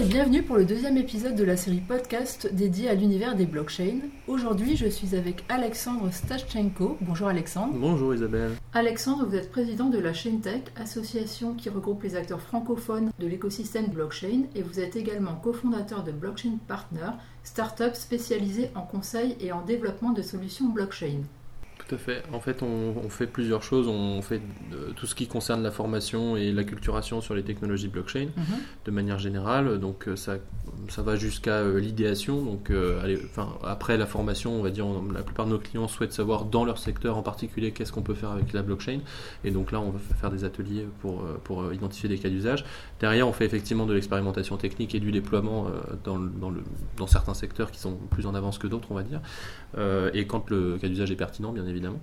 et bienvenue pour le deuxième épisode de la série podcast dédiée à l'univers des blockchains. Aujourd'hui, je suis avec Alexandre Stachenko. Bonjour Alexandre. Bonjour Isabelle. Alexandre, vous êtes président de la ChainTech, association qui regroupe les acteurs francophones de l'écosystème blockchain, et vous êtes également cofondateur de Blockchain Partner, start-up spécialisée en conseil et en développement de solutions blockchain. Tout à fait. En fait, on, fait plusieurs choses. On fait tout ce qui concerne la formation et l'acculturation sur les technologies blockchain mhm. de manière générale. Donc, euh, ça, ça va jusqu'à euh, l'idéation. Donc, euh, allez, après la formation, on va dire, la plupart de nos clients souhaitent savoir dans leur secteur en particulier qu'est-ce qu'on peut faire avec la blockchain. Et donc là, on va faire des ateliers pour, pour identifier des cas d'usage. Derrière, on fait effectivement de l'expérimentation technique et du déploiement dans, dans, certains secteurs qui sont plus en avance que d'autres, on va dire. et quand le cas d'usage est pertinent, bien évidemment.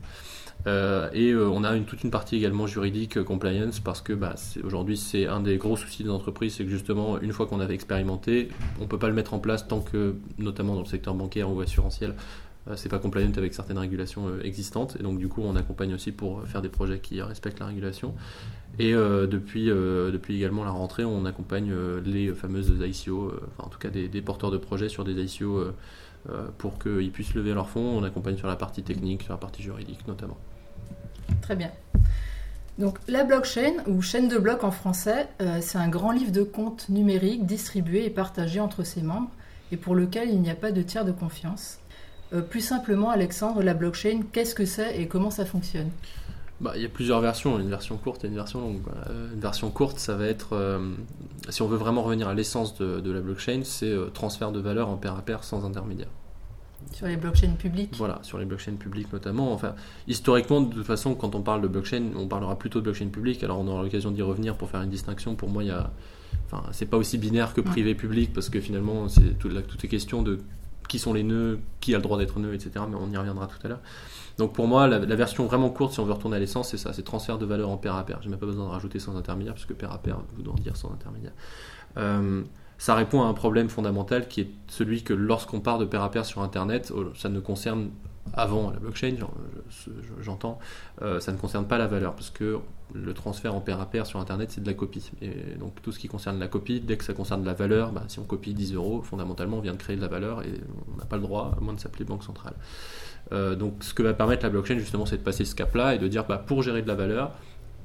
Euh, et euh, on a toute une partie également juridique, euh, compliance, parce que bah, aujourd'hui c'est un des gros soucis des entreprises, c'est que justement une fois qu'on avait expérimenté, on ne peut pas le mettre en place tant que, notamment dans le secteur bancaire ou assurantiel, c'est pas compliant avec certaines régulations existantes. Et donc du coup on accompagne aussi pour faire des projets qui respectent la régulation. Et depuis, depuis également la rentrée, on accompagne les fameuses ICO, enfin en tout cas des, porteurs de projets sur des ICO euh, pour qu'ils puissent lever leurs fonds. On accompagne sur la partie technique, sur la partie juridique notamment. Très bien. Donc la blockchain, ou chaîne de blocs en français, euh, c'est un grand livre de comptes numériques distribué et partagé entre ses membres et pour lequel il n'y a pas de tiers de confiance. Euh, plus simplement, Alexandre, la blockchain, qu'est-ce que c'est et comment ça fonctionne? Bah, il y a plusieurs versions, une version courte et une version longue. Une version courte, ça va être, si on veut vraiment revenir à l'essence de, de, la blockchain, c'est transfert de valeur en pair à pair sans intermédiaire. Sur les blockchains publiques Voilà, sur les blockchains publiques notamment. Enfin, historiquement, de toute façon, quand on parle de blockchain, on parlera plutôt de blockchain publique. Alors, on aura l'occasion d'y revenir pour faire une distinction. Pour moi, il y a. Enfin, c'est pas aussi binaire que privé-public parce que finalement, c'est tout, là, les questions de qui sont les nœuds, qui a le droit d'être nœud, etc. Mais on y reviendra tout à l'heure. Donc pour moi, la, version vraiment courte, si on veut retourner à l'essence, c'est ça, c'est transfert de valeur en pair à pair. J'ai même pas besoin de rajouter sans intermédiaire, puisque pair à pair vous en dire sans intermédiaire. Euh, ça répond à un problème fondamental qui est celui que lorsqu'on part de pair à pair sur Internet, oh, ça ne concerne avant la blockchain, j'entends, euh, ça ne concerne pas la valeur parce que le transfert en pair à pair sur Internet, c'est de la copie. Et donc tout ce qui concerne la copie, dès que ça concerne la valeur, bah, si on copie 10 euros, fondamentalement, on vient de créer de la valeur et on n'a pas le droit, à moins de s'appeler banque centrale. Euh, donc ce que va permettre la blockchain, justement, c'est de passer ce cap-là et de dire, bah, pour gérer de la valeur,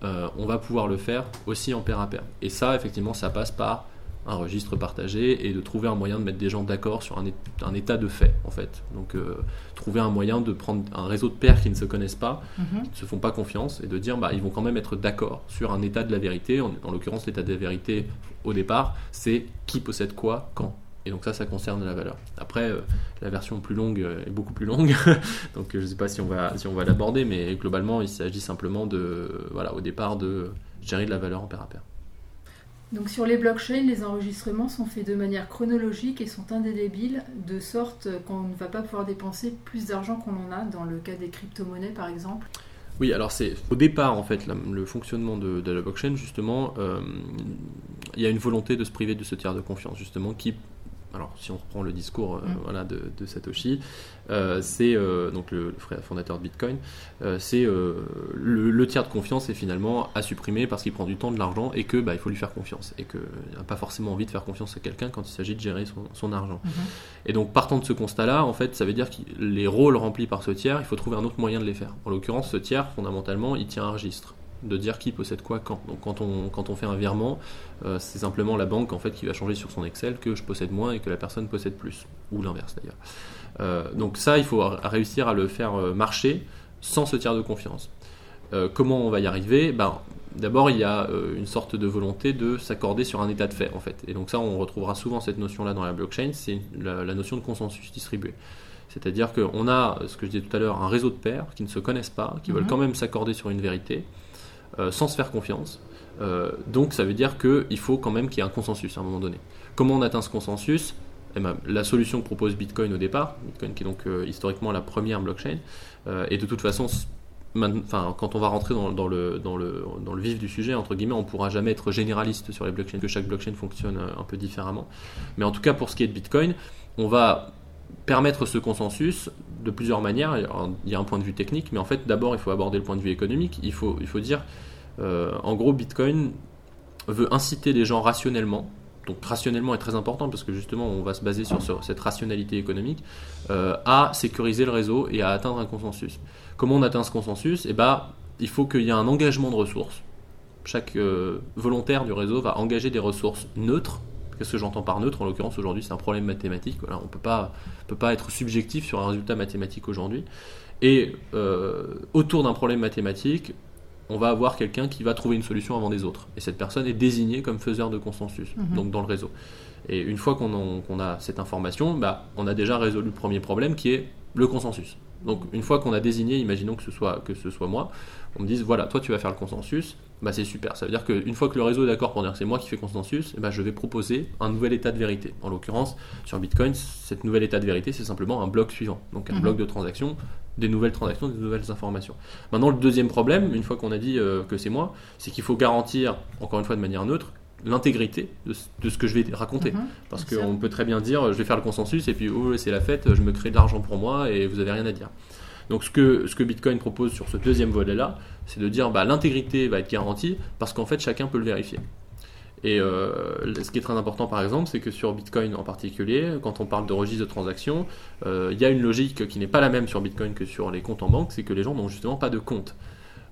euh, on va pouvoir le faire aussi en pair à pair. Et ça, effectivement, ça passe par un registre partagé et de trouver un moyen de mettre des gens d'accord sur un, état de fait en fait. Donc euh, trouver un moyen de prendre un réseau de pairs qui ne se connaissent pas, mhm. qui ne se font pas confiance et de dire bah ils vont quand même être d'accord sur un état de la vérité. En, l'occurrence l'état de la vérité au départ c'est qui possède quoi quand. Et donc ça, ça concerne la valeur. Après, euh, la version plus longue euh, est beaucoup plus longue, donc je ne sais pas si on va, si on va l'aborder, mais globalement, il s'agit simplement de, voilà, au départ, de gérer de la valeur en pair à pair. Donc sur les blockchains, les enregistrements sont faits de manière chronologique et sont indélébiles, de sorte qu'on ne va pas pouvoir dépenser plus d'argent qu'on en a dans le cas des crypto-monnaies par exemple. Oui, alors c'est au départ en fait le fonctionnement de, la blockchain justement, euh, il y a une volonté de se priver de ce tiers de confiance justement qui alors si on reprend le discours euh, mm. voilà, de, Satoshi, euh, c'est euh, donc le, fondateur de Bitcoin, c'est le, tiers de confiance est finalement à supprimer parce qu'il prend du temps, de l'argent et que bah, il faut lui faire confiance et qu'il n'a pas forcément envie de faire confiance à quelqu'un quand il s'agit de gérer son, argent. Mm-hmm. Et donc partant de ce constat-là, en fait, ça veut dire que les rôles remplis par ce tiers, il faut trouver un autre moyen de les faire. En l'occurrence, ce tiers, fondamentalement, il tient un registre de dire qui possède quoi quand. Donc quand on, quand on fait un virement, euh, c'est simplement la banque en fait qui va changer sur son Excel que je possède moins et que la personne possède plus, ou l'inverse d'ailleurs. Euh, donc ça, il faut réussir à le faire euh, marcher sans ce tiers de confiance. comment on va y arriver? Ben, D'abord, il y a une sorte de volonté de s'accorder sur un état de fait en fait. Et donc ça, on retrouvera souvent cette notion-là dans la blockchain, c'est la, la notion de consensus distribué. C'est-à-dire qu'on a, ce que je disais tout à l'heure, un réseau de pairs qui ne se connaissent pas, qui veulent mhm. quand même s'accorder sur une vérité, sans se faire confiance. Euh, donc ça veut dire qu'il faut quand même qu'il y ait un consensus à un moment donné. Comment on atteint ce consensus? Eh ben, La solution que propose Bitcoin au départ, Bitcoin qui est donc euh, historiquement la première blockchain, et de toute façon, quand on va rentrer dans, le, vif du sujet, entre guillemets, on ne pourra jamais être généraliste sur les blockchains, que chaque blockchain fonctionne un peu différemment. Mais en tout cas, pour ce qui est de Bitcoin, on va permettre ce consensus de plusieurs manières. Il y a un point de vue technique, mais en fait, d'abord, il faut aborder le point de vue économique. Il faut, il faut dire, euh, en gros, Bitcoin veut inciter les gens rationnellement donc rationnellement est très important parce que justement on va se baser sur, cette rationalité économique, euh, à sécuriser le réseau et à atteindre un consensus. Comment on atteint ce consensus? Eh ben, il faut qu'il y ait un engagement de ressources. Chaque euh, volontaire du réseau va engager des ressources neutres. Qu'est-ce que j'entends par neutre En l'occurrence, aujourd'hui, c'est un problème mathématique. Voilà, on ne peut pas être subjectif sur un résultat mathématique aujourd'hui. Et euh, autour d'un problème mathématique, on va avoir quelqu'un qui va trouver une solution avant des autres. Et cette personne est désignée comme faiseur de consensus, mhm. donc dans le réseau. Et une fois qu'on a cette information, bah, on a déjà résolu le premier problème qui est le consensus. Donc une fois qu'on a désigné, imaginons que ce soit, que ce soit moi, on me dise voilà, toi tu vas faire le consensus, bah c'est super. Ça veut dire qu'une fois que le réseau est d'accord pour dire que c'est moi qui fais consensus, bah, je vais proposer un nouvel état de vérité. En l'occurrence, sur Bitcoin, cette nouvel état de vérité, c'est simplement un bloc suivant. Donc un mhm. bloc de transaction des nouvelles transactions, des nouvelles informations. Maintenant, le deuxième problème, une fois qu'on a dit euh, que c'est moi, c'est qu'il faut garantir, encore une fois de manière neutre, l'intégrité de, ce que je vais raconter. Mhm, Parce qu'on peut très bien dire, je vais faire le consensus, et puis oh, c'est la fête, je me crée de l'argent pour moi, et vous n'avez rien à dire. Donc ce que, ce que Bitcoin propose sur ce deuxième volet-là, c'est de dire bah, l'intégrité va être garantie, parce qu'en fait chacun peut le vérifier. Et euh, ce qui est très important par exemple, c'est que sur Bitcoin en particulier, quand on parle de registre de transactions, euh, il y a une logique qui n'est pas la même sur Bitcoin que sur les comptes en banque, c'est que les gens n'ont justement pas de compte.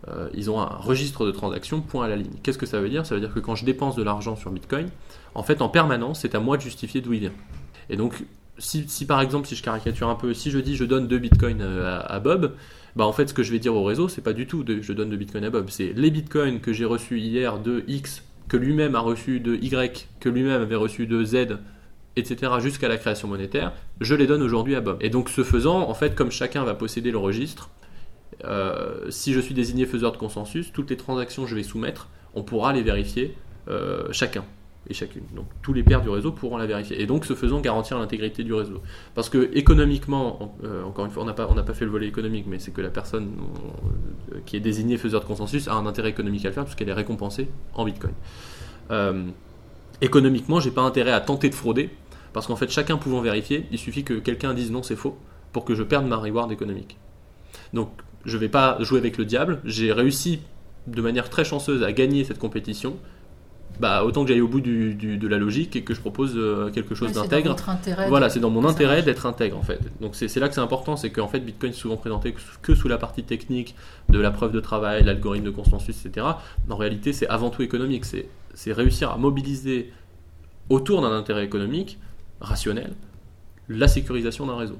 Euh, ils ont un registre de transactions point à la ligne. Qu'est-ce que ça veut dire? Ça veut dire que quand je dépense de l'argent sur Bitcoin, en fait en permanence, c'est à moi de justifier d'où il vient. Et donc si, par exemple, si je caricature un peu, si je dis je donne 2 bitcoins à, Bob, bah en fait ce que je vais dire au réseau, c'est pas du tout je donne 2 bitcoins à Bob, c'est les bitcoins que j'ai reçus hier de X que lui-même a reçu de Y, que lui-même avait reçu de Z, etc., jusqu'à la création monétaire, je les donne aujourd'hui à Bob. Et donc, ce faisant, en fait, comme chacun va posséder le registre, euh, si je suis désigné faiseur de consensus, toutes les transactions que je vais soumettre, on pourra les vérifier euh, chacun et chacune. Donc tous les pairs du réseau pourront la vérifier. Et donc ce faisant garantir l'intégrité du réseau. Parce que économiquement, euh, encore une fois, on n'a pas, pas fait le volet économique, mais c'est que la personne euh, qui est désignée faiseur de consensus a un intérêt économique à le faire puisqu'elle est récompensée en Bitcoin. Euh, économiquement, j'ai pas intérêt à tenter de frauder parce qu'en fait, chacun pouvant vérifier, il suffit que quelqu'un dise non, c'est faux pour que je perde ma reward économique. Donc je vais pas jouer avec le diable. J'ai réussi de manière très chanceuse à gagner cette compétition bah, autant que j'aille au bout de la logique et que je propose euh, quelque chose d'intègre. Voilà, c'est dans mon intérêt d'être intègre en fait. Donc c'est là que c'est important, c'est qu'en fait Bitcoin est souvent présenté que sous la partie technique de la preuve de travail, l'algorithme de consensus, etc. En réalité, c'est avant tout économique. C'est réussir à mobiliser autour d'un intérêt économique rationnel la sécurisation d'un réseau.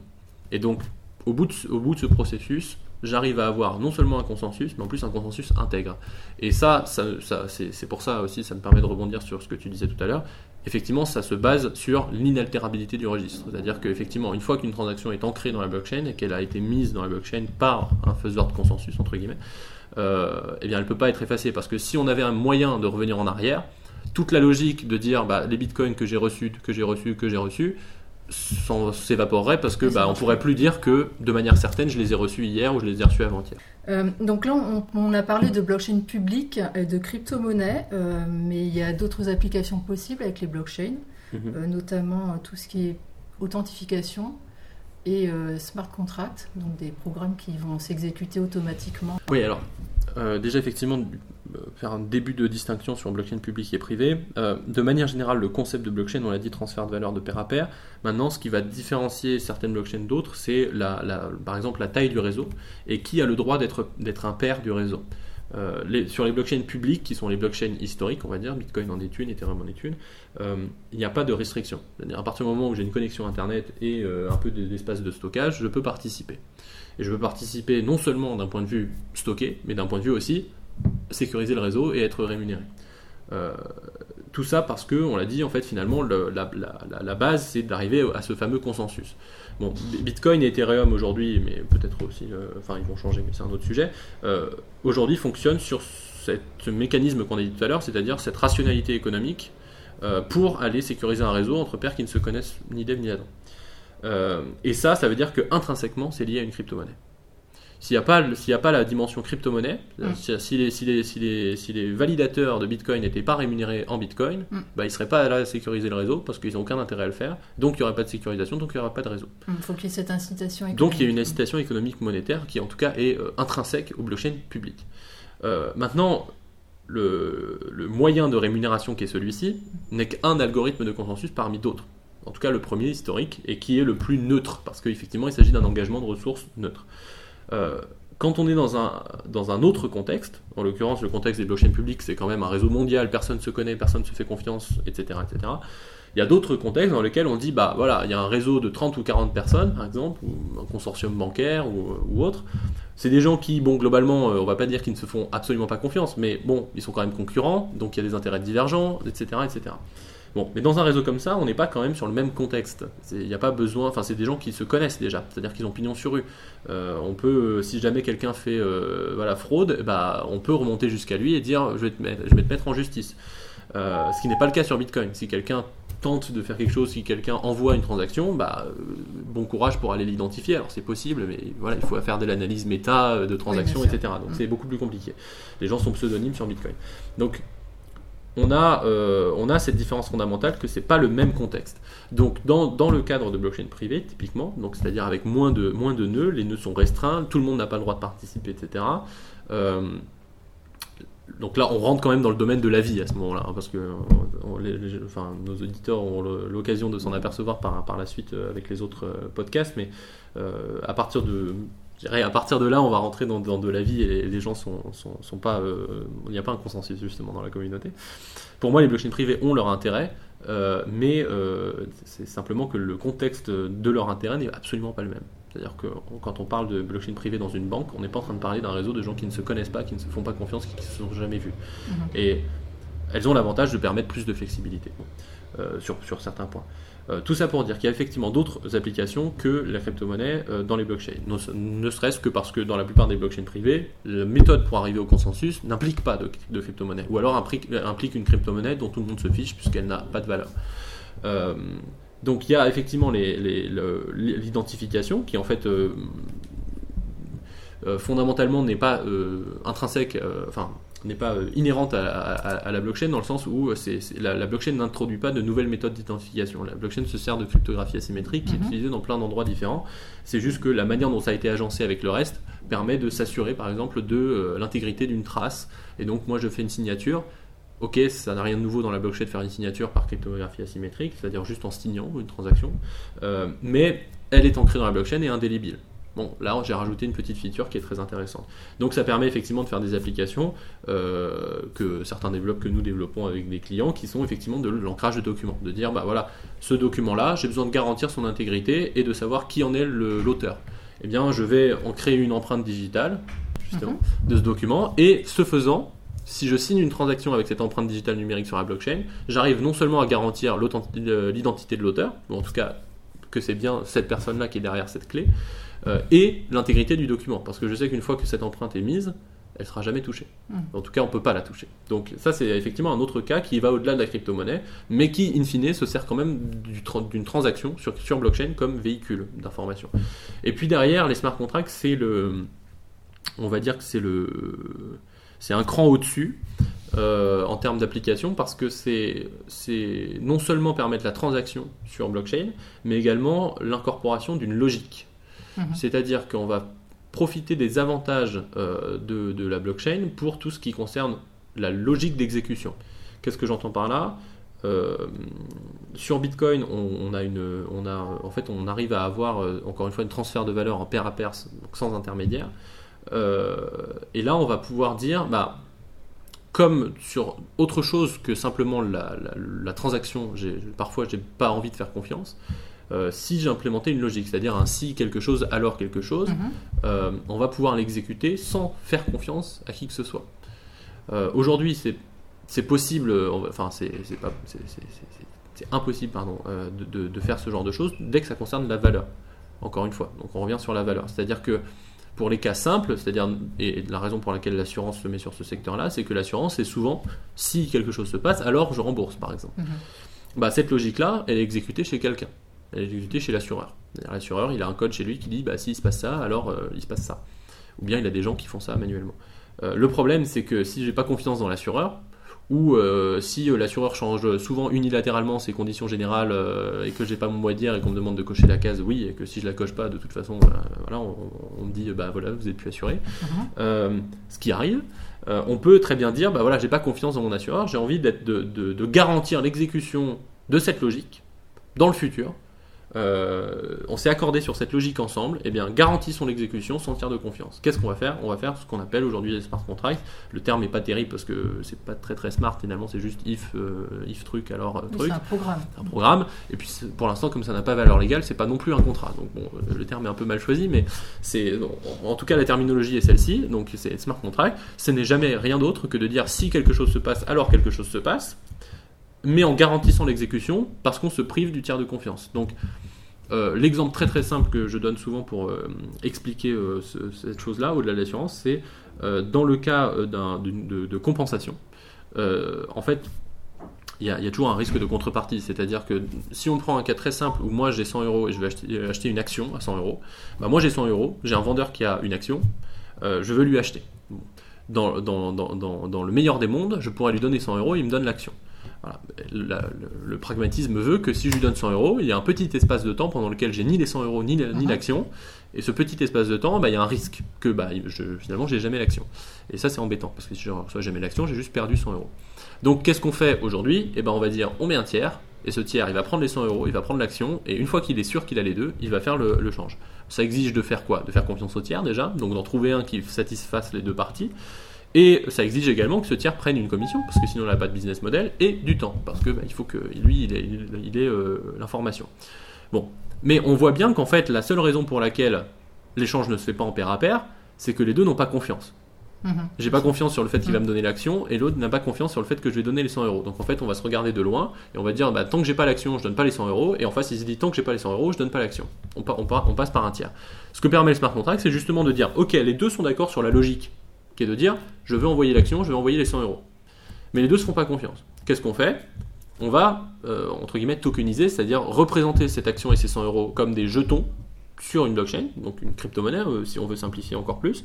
Et donc, au bout au bout de ce processus, j'arrive à avoir non seulement un consensus, mais en plus un consensus intègre. Et ça, c'est pour ça aussi, ça me permet de rebondir sur ce que tu disais tout à l'heure. Effectivement, ça se base sur l'inaltérabilité du registre. C'est-à-dire qu'effectivement, une fois qu'une transaction est ancrée dans la blockchain et qu'elle a été mise dans la blockchain par un faiseur de consensus, entre guillemets, euh, eh bien, elle ne peut pas être effacée. Parce que si on avait un moyen de revenir en arrière, toute la logique de dire bah, les bitcoins que j'ai reçus, que j'ai reçus, que j'ai reçus, s'évaporerait parce que bah, on pourrait plus dire que de manière certaine je les ai reçus hier ou je les ai reçus avant-hier. Euh, donc là on, a parlé de blockchain publique et de crypto-monnaie, euh, mais il y a d'autres applications possibles avec les blockchains, mhm. euh, notamment tout ce qui est authentification et smart contract, donc des programmes qui vont s'exécuter automatiquement. Oui alors déjà effectivement euh, faire un début de distinction sur blockchain public et privé. Euh, de manière générale, le concept de blockchain, on l'a dit, transfert de valeur de pair à pair. Maintenant, ce qui va différencier certaines blockchains d'autres, c'est la, par exemple la taille du réseau et qui a le droit d'être un pair du réseau. Euh, sur les blockchains publiques, qui sont les blockchains historiques, on va dire, Bitcoin en est une, Ethereum en est il n'y a pas de restriction. C'est-à-dire à partir du moment où j'ai une connexion Internet et un peu d'espace de stockage, je peux participer. Et je peux participer non seulement d'un point de vue stocké, mais d'un point de vue aussi sécuriser le réseau et être rémunéré. Euh, tout ça parce que, on l'a dit, en fait, finalement, la, base, c'est d'arriver à ce fameux consensus. Bon, Bitcoin et Ethereum aujourd'hui, mais peut-être aussi, euh, enfin, ils vont changer, mais c'est un autre sujet, euh, aujourd'hui fonctionnent sur ce mécanisme qu'on a dit tout à l'heure, c'est-à-dire cette rationalité économique pour aller sécuriser un réseau entre pairs qui ne se connaissent ni d'Ève ni Adam. et ça, ça veut dire que intrinsèquement, c'est lié à une crypto-monnaie. S'il n'y a, pas, a pas la dimension crypto-monnaie, mm. si, les, si, les, si, les, si, les, validateurs de Bitcoin n'étaient pas rémunérés en Bitcoin, mm. bah, ils ne seraient pas là à sécuriser le réseau parce qu'ils n'ont aucun intérêt à le faire. Donc il n'y aurait pas de sécurisation, donc il n'y aurait pas de réseau. Il faut qu'il y ait cette incitation économique. Donc il y a une incitation économique monétaire qui en tout cas est euh, intrinsèque aux blockchains publiques. Euh, maintenant, le, le moyen de rémunération qui est celui-ci n'est qu'un algorithme de consensus parmi d'autres. En tout cas, le premier historique et qui est le plus neutre, parce qu'effectivement, il s'agit d'un engagement de ressources neutre. Euh, quand on est dans un, dans un autre contexte, en l'occurrence le contexte des blockchains publiques, c'est quand même un réseau mondial, personne ne se connaît, personne ne se fait confiance, etc. etc. Il y a d'autres contextes dans lesquels on dit, bah voilà, il y a un réseau de 30 ou 40 personnes, par exemple, ou un consortium bancaire ou, ou autre. C'est des gens qui, bon, globalement, euh, on va pas dire qu'ils ne se font absolument pas confiance, mais bon, ils sont quand même concurrents, donc il y a des intérêts divergents, etc. etc. Bon, mais dans un réseau comme ça, on n'est pas quand même sur le même contexte. Il n'y a pas besoin, enfin, c'est des gens qui se connaissent déjà, c'est-à-dire qu'ils ont pignon sur rue. Euh, on peut, euh, si jamais quelqu'un fait euh, voilà, fraude, bah, on peut remonter jusqu'à lui et dire je vais te mettre, je vais te mettre en justice. Euh, ce qui n'est pas le cas sur Bitcoin. Si quelqu'un tente de faire quelque chose, si quelqu'un envoie une transaction, bah, bon courage pour aller l'identifier. Alors c'est possible, mais voilà, il faut faire de l'analyse méta de transactions, Oui, etc. Donc Mm. c'est beaucoup plus compliqué. Les gens sont pseudonymes sur Bitcoin. Donc on a, euh, on a cette différence fondamentale que c'est pas le même contexte. Donc dans, le cadre de blockchain privée, typiquement, c'est-à-dire avec moins de, moins nœuds, les nœuds sont restreints, tout le monde n'a pas le droit de participer, etc. Euh, donc là, on rentre quand même dans le domaine de la vie à ce moment-là, hein, parce que euh, nos auditeurs ont l'occasion de s'en apercevoir par, la suite avec les autres podcasts, mais à partir de, je dirais, à partir de là, on va rentrer dans, dans de la vie et les, gens sont, sont, sont pas, euh, il n'y a pas un consensus justement dans la communauté. Pour moi, les blockchains privés ont leur intérêt, euh, mais euh, c'est simplement que le contexte de leur intérêt n'est absolument pas le même. C'est-à-dire que quand on parle de blockchain privé dans une banque, on n'est pas en train de parler d'un réseau de gens qui ne se connaissent pas, qui ne se font pas confiance, qui ne se sont jamais vus. Mhm. Et elles ont l'avantage de permettre plus de flexibilité sur, sur certains points. Euh, tout ça pour dire qu'il y a effectivement d'autres applications que la crypto-monnaie euh, dans les blockchains. Ne, serait-ce que parce que dans la plupart des blockchains privées, la méthode pour arriver au consensus n'implique pas de, crypto-monnaie. Ou alors implique, une crypto-monnaie dont tout le monde se fiche puisqu'elle n'a pas de valeur. Euh, donc il y a effectivement l'identification qui en fait fondamentalement n'est pas intrinsèque, n'est pas euh, inhérente à, à- à la blockchain dans le sens où euh, la, la blockchain n'introduit pas de nouvelles méthodes d'identification. La blockchain se sert de cryptographie asymétrique qui est Mhm. utilisée dans plein d'endroits différents. C'est juste que la manière dont ça a été agencé avec le reste permet de s'assurer par exemple de euh, l'intégrité d'une trace. Et donc moi je fais une signature. Ok, ça n'a rien de nouveau dans la blockchain de faire une signature par cryptographie asymétrique, c'est-à-dire juste en signant une transaction, Euh, mais elle est ancrée dans la blockchain et indélébile. Bon, là j'ai rajouté une petite feature qui est très intéressante. Donc ça permet effectivement de faire des applications euh, que certains développent, que nous développons avec des clients, qui sont effectivement de l'ancrage de documents. De dire, bah voilà, ce document-là, j'ai besoin de garantir son intégrité et de savoir qui en est l'auteur. Eh bien, je vais en créer une empreinte digitale, justement, de ce document, et ce faisant, si je signe une transaction avec cette empreinte digitale numérique sur la blockchain, j'arrive non seulement à garantir euh, l'identité de l'auteur, ou en tout cas que c'est bien cette personne-là qui est derrière cette clé, euh, et l'intégrité du document. Parce que je sais qu'une fois que cette empreinte est mise, elle sera jamais touchée. Mm. En tout cas, on peut pas la toucher. Donc ça, c'est effectivement un autre cas qui va au-delà de la crypto-monnaie, mais qui, in fine, se sert quand même du d'une transaction sur, sur blockchain comme véhicule d'information. Et puis derrière, les smart contracts, c'est le... On va dire que c'est le... C'est un cran au-dessus euh, en termes d'application parce que c'est non seulement permettre la transaction sur blockchain, mais également l'incorporation d'une logique. Mhm. C'est-à-dire qu'on va profiter des avantages euh, de, de la blockchain pour tout ce qui concerne la logique d'exécution. Qu'est-ce que j'entends par là? Euh, Sur Bitcoin, on, on a une, on a, en fait, on arrive à avoir encore une fois une transfert de valeur en pair à pair, donc sans intermédiaire. Euh, et là, on va pouvoir dire, bah, comme sur autre chose que simplement la, la- la transaction, parfois j'ai pas envie de faire confiance. euh, si j'implémentais une logique, c'est-à-dire un si quelque chose alors quelque chose, Mhm. euh, on va pouvoir l'exécuter sans faire confiance à qui que ce soit. Euh, Aujourd'hui, c'est possible, enfin pas c'est impossible pardon euh, de, de- de faire ce genre de choses dès que ça concerne la valeur. Encore une fois, donc on revient sur la valeur, c'est-à-dire que pour les cas simples, c'est-à-dire et, la raison pour laquelle l'assurance se met sur ce secteur-là, c'est que l'assurance c'est souvent si quelque chose se passe, alors je rembourse par exemple. Mhm. Bah, cette logique-là, elle est exécutée chez quelqu'un. Elle est exécutée chez l'assureur. L'assureur, il a un code chez lui qui dit bah, s'il se passe ça, alors euh, il se passe ça. Ou bien il a des gens qui font ça manuellement. Euh, le problème, c'est que si j'ai pas confiance dans l'assureur, ou euh, si euh, l'assureur change souvent unilatéralement ses conditions générales euh, et que j'ai pas mon mot à dire et qu'on me demande de cocher la case oui et que si je la coche pas de toute façon voilà on, on, me dit bah voilà vous êtes plus assuré Mhm. ce qui arrive on peut très bien dire bah voilà j'ai pas confiance dans mon assureur j'ai envie d'être de, de- de garantir l'exécution de cette logique dans le futur Euh, on s'est accordé sur cette logique ensemble, et bien garantissons l'exécution sans tiers de confiance. Qu'est-ce qu'on va faire? On va faire ce qu'on appelle aujourd'hui les smart contracts. Le terme est pas terrible parce que c'est pas très très smart. Finalement, c'est juste if euh, if truc alors euh, truc c'est un programme. un programme. Et puis pour l'instant, comme ça n'a pas valeur légale, c'est pas non plus un contrat. Donc bon, le terme est un peu mal choisi, mais c'est en tout cas la terminologie est celle-ci. Donc c'est smart contract. Ce n'est jamais rien d'autre que de dire si quelque chose se passe, alors quelque chose se passe, mais en garantissant l'exécution parce qu'on se prive du tiers de confiance. Donc euh, L'exemple très très simple que je donne souvent pour euh, expliquer euh, ce- cette chose-là, au-delà de l'assurance, c'est dans le cas de, de compensation. en fait, il y, a, toujours un risque de contrepartie. C'est-à-dire que si on prend un cas très simple où moi j'ai 100 euros et je vais acheter, une action à 100 euros, bah moi j'ai 100 euros, j'ai un vendeur qui a une action, je veux lui acheter. Dans, dans, dans, dans, le meilleur des mondes, je pourrais lui donner 100 euros, il me donne l'action. Voilà. La- le, le pragmatisme veut que si je lui donne 100 euros, il y a un petit espace de temps pendant lequel j'ai ni les 100 euros ni, la- Mhm. l'action. Et ce petit espace de temps, bah, il y a un risque que bah, je, finalement j'ai jamais l'action. Et ça c'est embêtant parce que si je reçois jamais l'action, j'ai juste perdu 100 euros. Donc qu'est-ce qu'on fait aujourd'hui? Eh ben on va dire on met un tiers et ce tiers il va prendre les 100 euros, il va prendre l'action et une fois qu'il est sûr qu'il a les deux, il va faire le, le change. Ça exige de faire quoi? De faire confiance au tiers déjà, donc d'en trouver un qui satisfasse les deux parties. Et ça exige également que ce tiers prenne une commission, parce que sinon il n'a pas de business model, et du temps, parce que bah, il faut que lui il ait, il- il ait, euh, l'information. Bon, mais on voit bien qu'en fait la seule raison pour laquelle l'échange ne se fait pas en pair à pair, c'est que les deux n'ont pas confiance. Mhm. J'ai pas confiance sur le fait qu'il va Mm. me donner l'action et l'autre n'a pas confiance sur le fait que je vais donner les 100 euros. Donc en fait, on va se regarder de loin et on va dire bah, tant que j'ai pas l'action, je donne pas les 100 euros. Et en face, il se dit tant que j'ai pas les 100 euros, je donne pas l'action. On, pa- on, pa- on passe par un tiers. Ce que permet le smart contract, c'est justement de dire ok, les deux sont d'accord sur la logique qui est de dire je veux envoyer l'action, je vais envoyer les 100 euros. Mais les deux se font pas confiance. Qu'est-ce qu'on fait? On va euh, entre guillemets tokeniser, c'est-à-dire représenter cette action et ces 100 euros comme des jetons sur une blockchain, donc une crypto-monnaie euh, si on veut simplifier encore plus.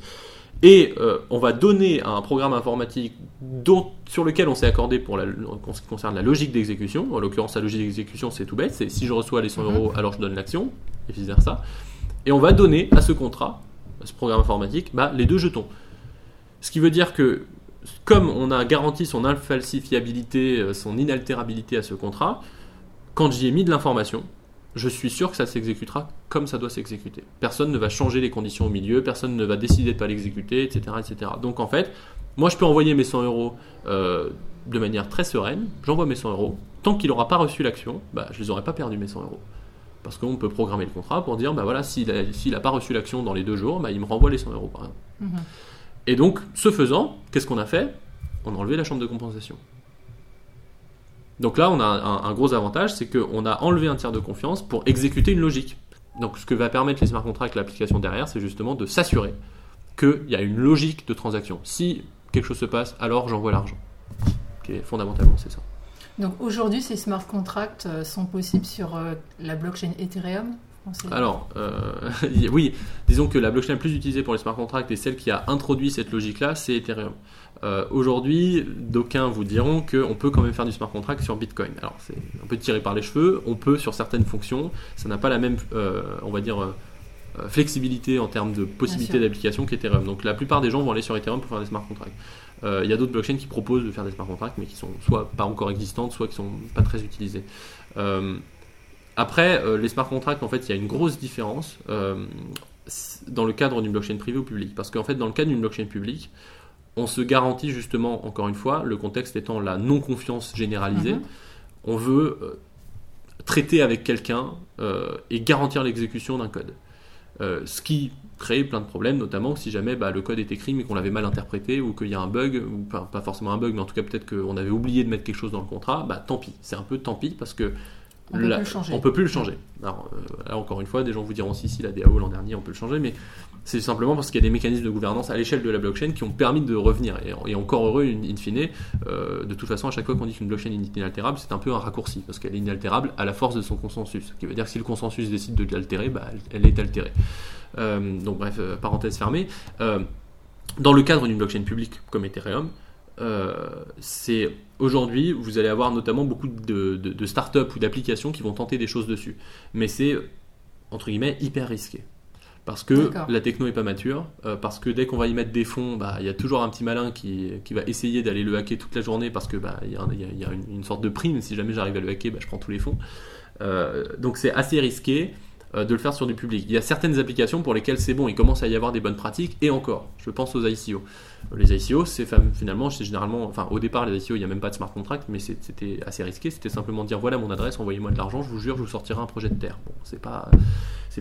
Et euh, on va donner à un programme informatique dont, sur lequel on s'est accordé pour la, en ce qui concerne la logique d'exécution. En l'occurrence, la logique d'exécution, c'est tout bête. C'est si je reçois les 100 Mhm. euros, alors je donne l'action, et vice versa. Et on va donner à ce contrat, à ce programme informatique, bah, les deux jetons. Ce qui veut dire que, comme on a garanti son infalsifiabilité, euh, son inaltérabilité à ce contrat, quand j'y ai mis de l'information, je suis sûr que ça s'exécutera comme ça doit s'exécuter. Personne ne va changer les conditions au milieu, personne ne va décider de pas l'exécuter, etc., etc. Donc en fait, moi je peux envoyer mes 100 euros euh, de manière très sereine, j'envoie mes 100 euros, tant qu'il n'aura pas reçu l'action, bah, je les aurais pas perdu mes 100 euros. Parce qu'on peut programmer le contrat pour dire, bah voilà, s'il n'a pas reçu l'action dans les deux jours, bah, il me renvoie les 100 euros par exemple. Mhm. Et donc, ce faisant, qu'est-ce qu'on a fait? On a enlevé la chambre de compensation. Donc là, on a un, gros avantage, c'est qu'on a enlevé un tiers de confiance pour exécuter une logique. Donc ce que va permettre les smart contracts, l'application derrière, c'est justement de s'assurer qu'il y a une logique de transaction. Si quelque chose se passe, alors j'envoie l'argent. Fondamentalement, c'est ça. Donc aujourd'hui, ces smart contracts euh, sont possibles sur euh, la blockchain Ethereum? Alors, euh, oui, disons que la blockchain la plus utilisée pour les smart contracts et celle qui a introduit cette logique-là, c'est Ethereum. Euh, Aujourd'hui, d'aucuns vous diront qu'on peut quand même faire du smart contract sur Bitcoin. Alors, c'est un peu tiré par les cheveux. On peut sur certaines fonctions. Ça n'a pas la même, euh, on va dire, flexibilité en termes de possibilité sûr. d'application qu'Ethereum. Donc, la plupart des gens vont aller sur Ethereum pour faire des smart contracts. Il y a d'autres blockchains qui proposent de faire des smart contracts, mais qui sont soit pas encore existantes, soit qui sont pas très utilisées. Après, euh, les smart contracts, en fait, il y a une grosse différence euh, dans le cadre d'une blockchain privée ou publique. Parce qu'en fait, dans le cadre d'une blockchain publique, on se garantit justement, encore une fois, le contexte étant la non-confiance généralisée, Mhm. on veut euh, traiter avec quelqu'un et garantir l'exécution d'un code. Ce qui crée plein de problèmes, notamment si jamais bah, le code est écrit mais qu'on l'avait mal interprété ou qu'il y a un bug, ou pas, pas forcément un bug, mais en tout cas peut-être qu'on avait oublié de mettre quelque chose dans le contrat, bah tant pis. C'est un peu tant pis parce que On peut la- plus le changer. on peut plus le changer. Alors, euh, là, encore une fois, des gens vous diront si, si, la DAO l'an dernier, on peut le changer, mais c'est simplement parce qu'il y a des mécanismes de gouvernance à l'échelle de la blockchain qui ont permis de revenir. Et, et encore heureux, in, in fine, euh, de toute façon, à chaque fois qu'on dit qu'une blockchain est inaltérable, c'est un peu un raccourci, parce qu'elle est inaltérable à la force de son consensus. Ce qui veut dire que si le consensus décide de l'altérer, bah, elle, est altérée. Euh, donc bref, parenthèse fermée. Dans le cadre d'une blockchain publique comme Ethereum, c'est aujourd'hui, vous allez avoir notamment beaucoup de, de, de startups ou d'applications qui vont tenter des choses dessus. Mais c'est, entre guillemets, hyper risqué parce que la techno est pas mature, euh, parce que dès qu'on va y mettre des fonds, bah, il y a toujours un petit malin qui, qui va essayer d'aller le hacker toute la journée parce que bah, y a, y a une, sorte de prime. Si jamais j'arrive à le hacker, bah, je prends tous les fonds. Euh, donc c'est assez risqué de le faire sur du public. Il y a certaines applications pour lesquelles c'est bon, il commence à y avoir des bonnes pratiques, et encore, je pense aux ICO. Les ICO, c'est finalement, c'est généralement, enfin au départ, les ICO, il n'y a même pas de smart contract, mais c'était assez risqué. C'était simplement dire voilà mon adresse, envoyez-moi de l'argent, je vous jure, je vous sortirai un projet de terre. Bon, c'est pas,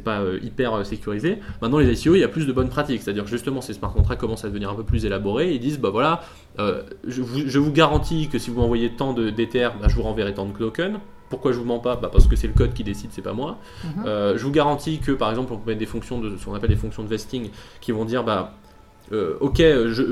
pas euh, hyper euh, sécurisé. Maintenant, les ICO, il y a plus de bonnes pratiques, c'est-à-dire justement, ces smart contracts commencent à devenir un peu plus élaborés. Ils disent bah voilà, euh, je, vous, garantis que si vous m'envoyez tant d'Ether, bah, je vous renverrai tant de tokens. Pourquoi je vous mens pas bah Parce que c'est le code qui décide, c'est pas moi. Mhm. je vous garantis que par exemple, on peut mettre des fonctions de ce qu'on appelle des fonctions de vesting qui vont dire bah euh, ok,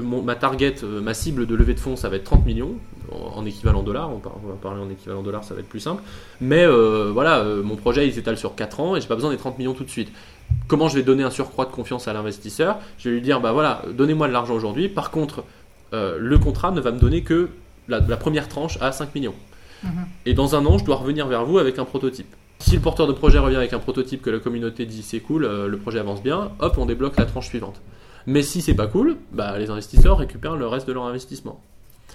ma target, euh, ma cible de levée de fonds, ça va être 30 millions en, équivalent dollar. On, va parler en équivalent dollar, ça va être plus simple. Mais euh, voilà, mon projet il s'étale sur 4 ans et j'ai pas besoin des 30 millions tout de suite. Comment je vais donner un surcroît de confiance à l'investisseur? Je vais lui dire bah voilà, donnez-moi de l'argent aujourd'hui. Par contre, le contrat ne va me donner que la, première tranche à 5 millions. Mhm. Et dans un an, je dois revenir vers vous avec un prototype. Si le porteur de projet revient avec un prototype que la communauté dit c'est cool, le projet avance bien, hop, on débloque la tranche suivante. Mais si c'est pas cool, bah, les investisseurs récupèrent le reste de leur investissement.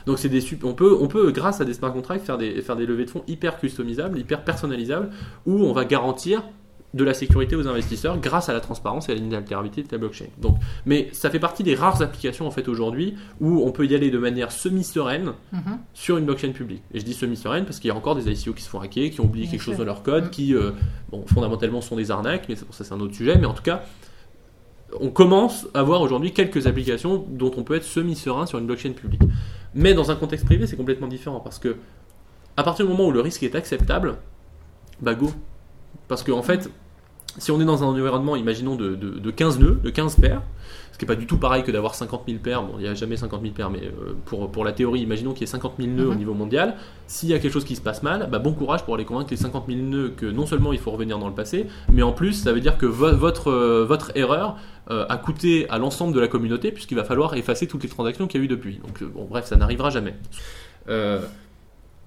Donc c'est des on peut on peut grâce à des smart contracts faire des faire des levées de fonds hyper customisables, hyper personnalisables où on va garantir de la sécurité aux investisseurs grâce à la transparence et à l'inaltérabilité de la blockchain. Donc, mais ça fait partie des rares applications en fait aujourd'hui où on peut y aller de manière semi-sereine mhm. sur une blockchain publique. Et je dis semi-sereine parce qu'il y a encore des ICO qui se font hacker, qui ont oublié quelque chose dans leur code, mhm. qui euh, bon, fondamentalement sont des arnaques, mais ça c'est un autre sujet. Mais en tout cas, on commence à voir aujourd'hui quelques applications dont on peut être semi-serein sur une blockchain publique. Mais dans un contexte privé, c'est complètement différent parce que à partir du moment où le risque est acceptable, bah go. Parce qu'en en fait, si on est dans un environnement, imaginons, de, de 15 nœuds, de 15 paires, ce qui n'est pas du tout pareil que d'avoir 50 000 paires. Bon, il n'y a jamais 50 000 paires, mais euh, pour, pour la théorie, imaginons qu'il y ait 50 000 nœuds au mhm. niveau mondial. S'il y a quelque chose qui se passe mal, bah, bon courage pour aller convaincre les 50 000 nœuds que non seulement il faut revenir dans le passé, mais en plus, ça veut dire que votre, euh, votre erreur euh, a coûté à l'ensemble de la communauté, puisqu'il va falloir effacer toutes les transactions qu'il y a eu depuis. Donc, bon, bref, ça n'arrivera jamais.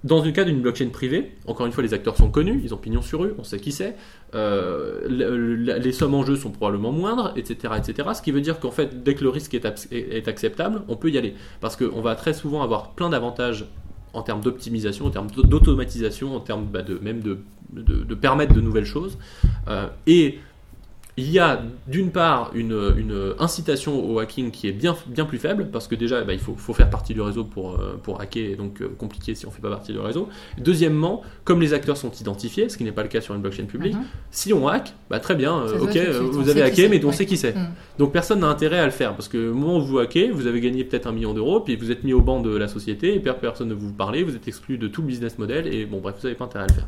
Dans le cas d'une blockchain privée, encore une fois, les acteurs sont connus, ils ont pignon sur rue, on sait qui c'est, euh, les sommes en jeu sont probablement moindres, etc. etc. ce qui veut dire qu'en fait, dès que le risque est, acceptable, on peut y aller. Parce qu'on va très souvent avoir plein d'avantages en termes d'optimisation, en termes d'automatisation, en termes bah, de, même de, de, permettre de nouvelles choses. Euh, et il y a d'une part une, incitation au hacking qui est bien, bien plus faible, parce que déjà bah, il faut, faire partie du réseau pour, euh, pour hacker, et donc euh, compliqué si on ne fait pas partie du réseau. Deuxièmement, comme les acteurs sont identifiés, ce qui n'est pas le cas sur une blockchain publique, mhm. si on hack, bah, très bien, euh, ok, vous avez hacké, mais on sait qui c'est. Mhm. Donc personne n'a intérêt à le faire, parce que au moment où vous hackez, vous avez gagné peut-être un million d'euros, puis vous êtes mis au banc de la société, et personne ne vous parle, vous êtes exclu de tout le business model, et bon bref, vous n'avez pas intérêt à le faire.